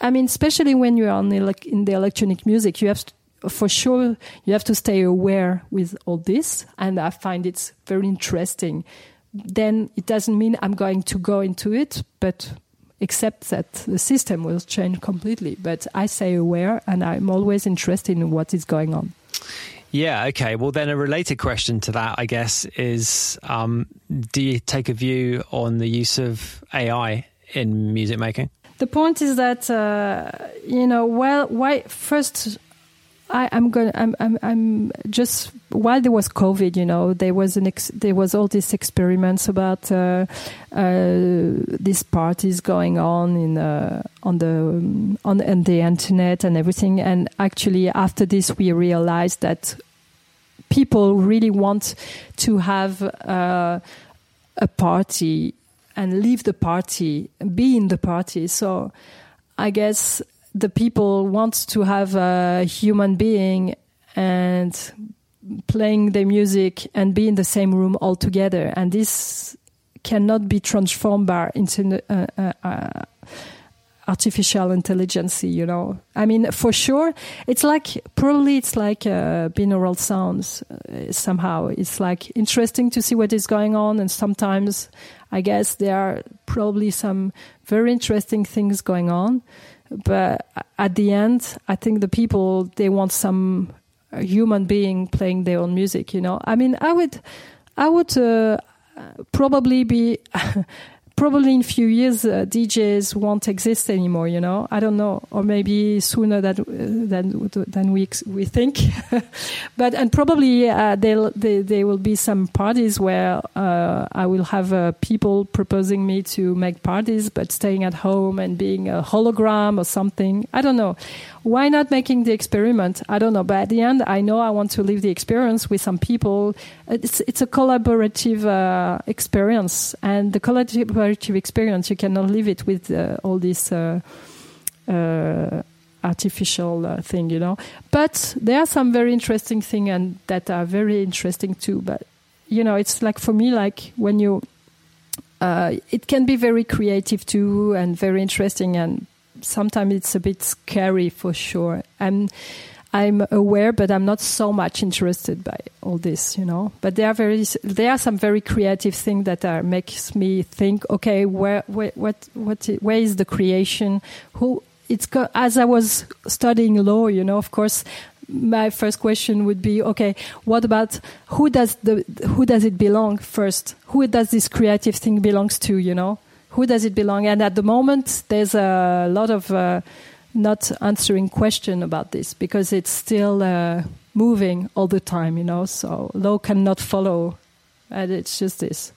S3: I mean, especially when you're on the, in the electronic music, you have to, for sure you have to stay aware with all this, and I find it's very interesting. Then it doesn't mean I'm going to go into it, but except that the system will change completely. But I stay aware, and I'm always interested in what is going on.
S2: Yeah, okay. Well, then a related question to that, I guess, is um, do you take a view on the use of AI in music making?
S3: the point is that uh, you know well why first I, am going. I'm, I'm. I'm just while there was COVID, you know, there was an. Ex, there was all these experiments about uh, uh, these parties going on in uh, on the on, on the internet and everything. And actually, after this, we realized that people really want to have uh, a party and leave the party, be in the party. So I guess the people want to have a human being and playing the music and be in the same room all together. And this cannot be transformed by into uh, uh, uh, artificial intelligence, you know. I mean, for sure, it's like, probably it's like uh, binaural sounds uh, somehow. It's like interesting to see what is going on. And sometimes I guess there are probably some very interesting things going on. But at the end, I think the people, they want some human being playing their own music, you know. I mean, I would, I would uh, probably be probably in a few years uh, DJs won't exist anymore. You know, I don't know, or maybe sooner than uh, than than we we think. but and probably uh, there there will be some parties where uh, I will have uh, people proposing me to make parties, but staying at home and being a hologram or something. I don't know why not making the experiment? I don't know. But at the end, I know I want to live the experience with some people. It's, it's a collaborative uh, experience. And the collaborative experience, you cannot live it with uh, all this uh, uh artificial uh, thing, you know. But there are some very interesting things and that are very interesting too. But, you know, it's like for me, like when you, uh, it can be very creative too and very interesting and sometimes it's a bit scary for sure. I'm I'm aware, but I'm not so much interested by all this, you know. But there are very there are some very creative things that are makes me think, okay, where, where what what where is the creation? Who it's as I was studying law, you know. Of course, my first question would be, okay, what about who does the who does it belong first? Who does this creative thing belongs to? You know who does it belong? And at the moment, there's a lot of uh, not answering question about this because it's still uh, moving all the time, you know. So law cannot follow, and it's just this.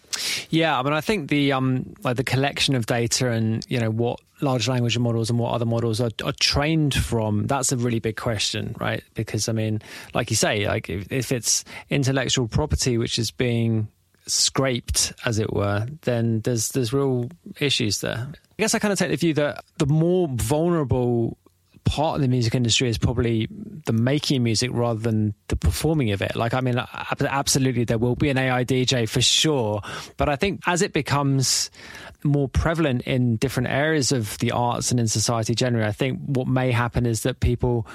S2: Yeah, I mean, I think the um, like the collection of data and you know what large language models and what other models are, are trained from. That's a really big question, right? Because I mean, like you say, like if, if it's intellectual property which is being scraped, as it were, then there's there's real issues there. I guess I kind of take the view that the more vulnerable part of the music industry is probably the making of music rather than the performing of it. Like, I mean, absolutely, there will be an AI DJ for sure. But I think as it becomes more prevalent in different areas of the arts and in society generally, I think what may happen is that people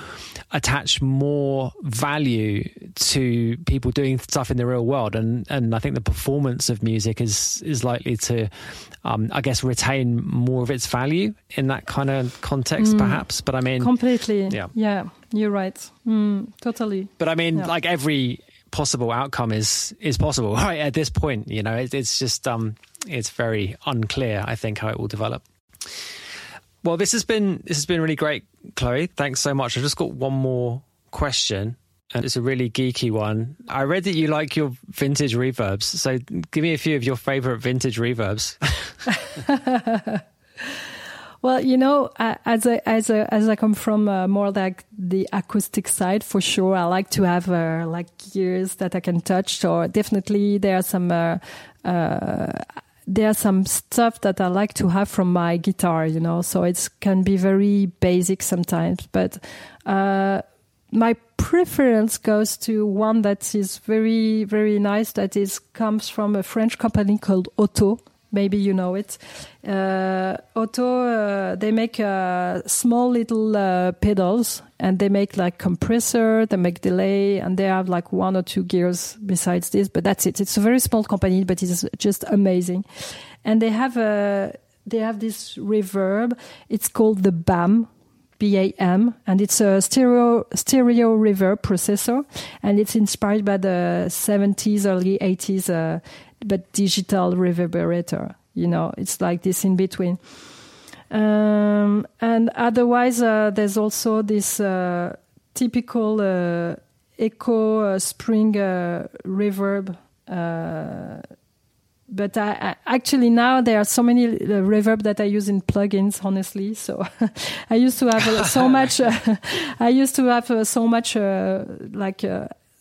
S2: attach more value to people doing stuff in the real world. And, and I think the performance of music is, is likely to, um, I guess, retain more of its value in that kind of context, mm. perhaps. But I mean,
S3: completely. Yeah. Yeah. You're right. Mm, totally.
S2: But I mean, yeah. like every possible outcome is is possible right at this point. You know, it, it's just um, it's very unclear. I think how it will develop. Well, this has been this has been really great, Chloe. Thanks so much. I've just got one more question, and it's a really geeky one. I read that you like your vintage reverbs, so give me a few of your favorite vintage reverbs.
S3: Well, you know, as I as as I come from uh, more like the acoustic side, for sure, I like to have uh, like gears that I can touch. Or definitely, there are some uh, uh, there are some stuff that I like to have from my guitar. You know, so it can be very basic sometimes, but uh, my preference goes to one that is very very nice. That is comes from a French company called OTO maybe you know it. Uh, OTO, uh, they make uh, small little uh, pedals and they make like compressor, they make delay, and they have like one or two gears besides this, but that's it. It's a very small company, but it's just amazing. And they have a, they have this reverb. It's called the BAM. BAM, and it's a stereo stereo reverb processor, and it's inspired by the 70s, early 80s uh, but digital reverberator. You know, it's like this in between. Um, and otherwise, uh, there's also this uh, typical uh, echo uh, spring uh, reverb. Uh, but I, I, actually now there are so many reverb that I use in plugins. Honestly, so I used to have so much. I used to have so much like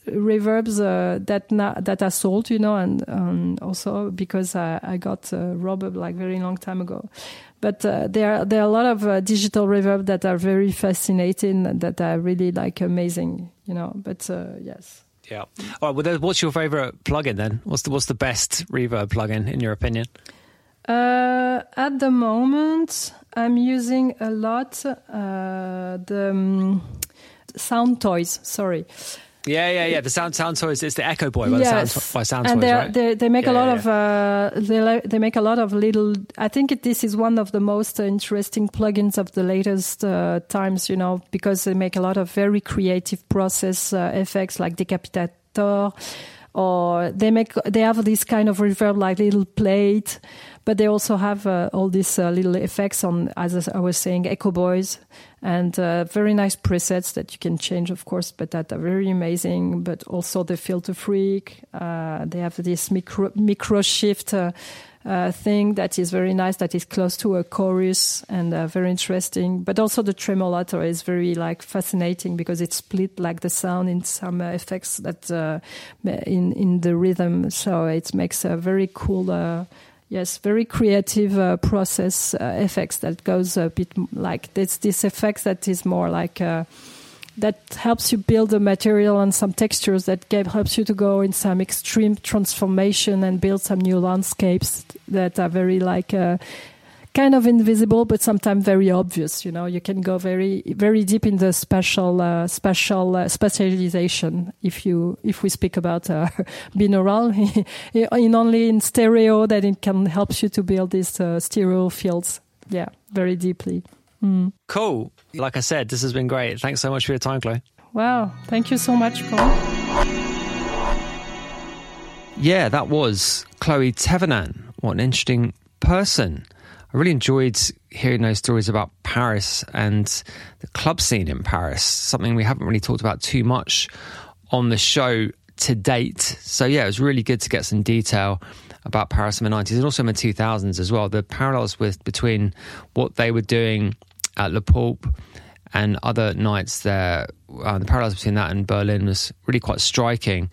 S3: reverbs uh, that na- that are sold, you know, and um, also because I, I got uh, robbed like very long time ago. But uh, there are there are a lot of uh, digital reverb that are very fascinating, that are really like amazing, you know. But uh, yes.
S2: Yeah. All right. Well, what's your favorite plugin then? What's the what's the best reverb plugin in your opinion?
S3: Uh, at the moment, I'm using a lot uh, the um, Soundtoys. Sorry,
S2: yeah, yeah, yeah. The sound sound toys. It's the Echo Boy by yes. sound, by sound
S3: and
S2: toys, right?
S3: they they make yeah, a lot yeah. of uh, they they make a lot of little. I think it, this is one of the most interesting plugins of the latest uh, times. You know, because they make a lot of very creative process uh, effects like decapitator, or they make they have this kind of reverb like little plate but they also have uh, all these uh, little effects on, as I was saying, Echo Boys, and uh, very nice presets that you can change, of course, but that are very amazing. But also the Filter Freak, uh, they have this micro, micro shift. Uh, uh, thing that is very nice, that is close to a chorus and very interesting. But also the tremolator is very like fascinating because it split like the sound in some effects that in in the rhythm. So it makes a very cool Yes, very creative uh, process uh, effects that goes a bit like this. This effects that is more like uh, that helps you build a material and some textures that helps you to go in some extreme transformation and build some new landscapes that are very like uh, kind of invisible, but sometimes very obvious. You know, you can go very, very deep in the special, uh, special uh, specialization. If you, if we speak about uh, binaural, in only in stereo, that it can help you to build these uh, stereo fields. Yeah, very deeply.
S2: Mm. Cool. Like I said, this has been great. Thanks so much for your time, Chloe.
S3: Wow. Thank you so much, Paul.
S2: Yeah, that was Chloé Thévenin. What an interesting person. I really enjoyed hearing those stories about Paris and the club scene in Paris, something we haven't really talked about too much on the show to date. So, yeah, it was really good to get some detail about Paris in the 90s and also in the 2000s as well. The parallels with between what they were doing at Le Pulp and other nights there, uh, the parallels between that and Berlin was really quite striking.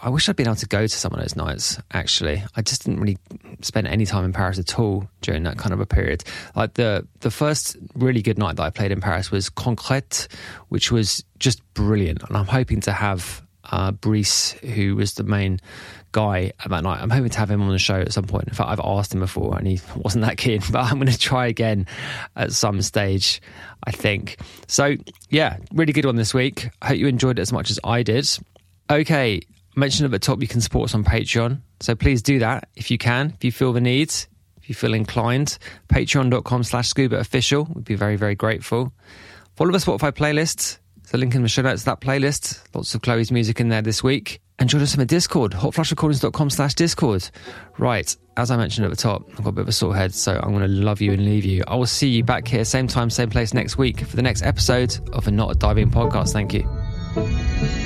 S2: I wish I'd been able to go to some of those nights, actually. I just didn't really spend any time in Paris at all during that kind of a period. Like the, the first really good night that I played in Paris was Concrète, which was just brilliant. And I'm hoping to have uh, Brice, who was the main guy at that night. I'm hoping to have him on the show at some point. In fact, I've asked him before and he wasn't that keen, but I'm going to try again at some stage, I think. So, yeah, really good one this week. I hope you enjoyed it as much as I did. Okay, mentioned at the top you can support us on Patreon. So please do that if you can, if you feel the need, if you feel inclined. Patreon.com slash scuba official. We'd be very, very grateful. Follow the Spotify playlist. There's a link in the show notes to that playlist. Lots of Chloe's music in there this week. And join us on the Discord, hotflushrecordings.com slash Discord. Right, as I mentioned at the top, I've got a bit of a sore head, so I'm going to love you and leave you. I will see you back here, same time, same place next week for the next episode of a Not a Diving podcast. Thank you.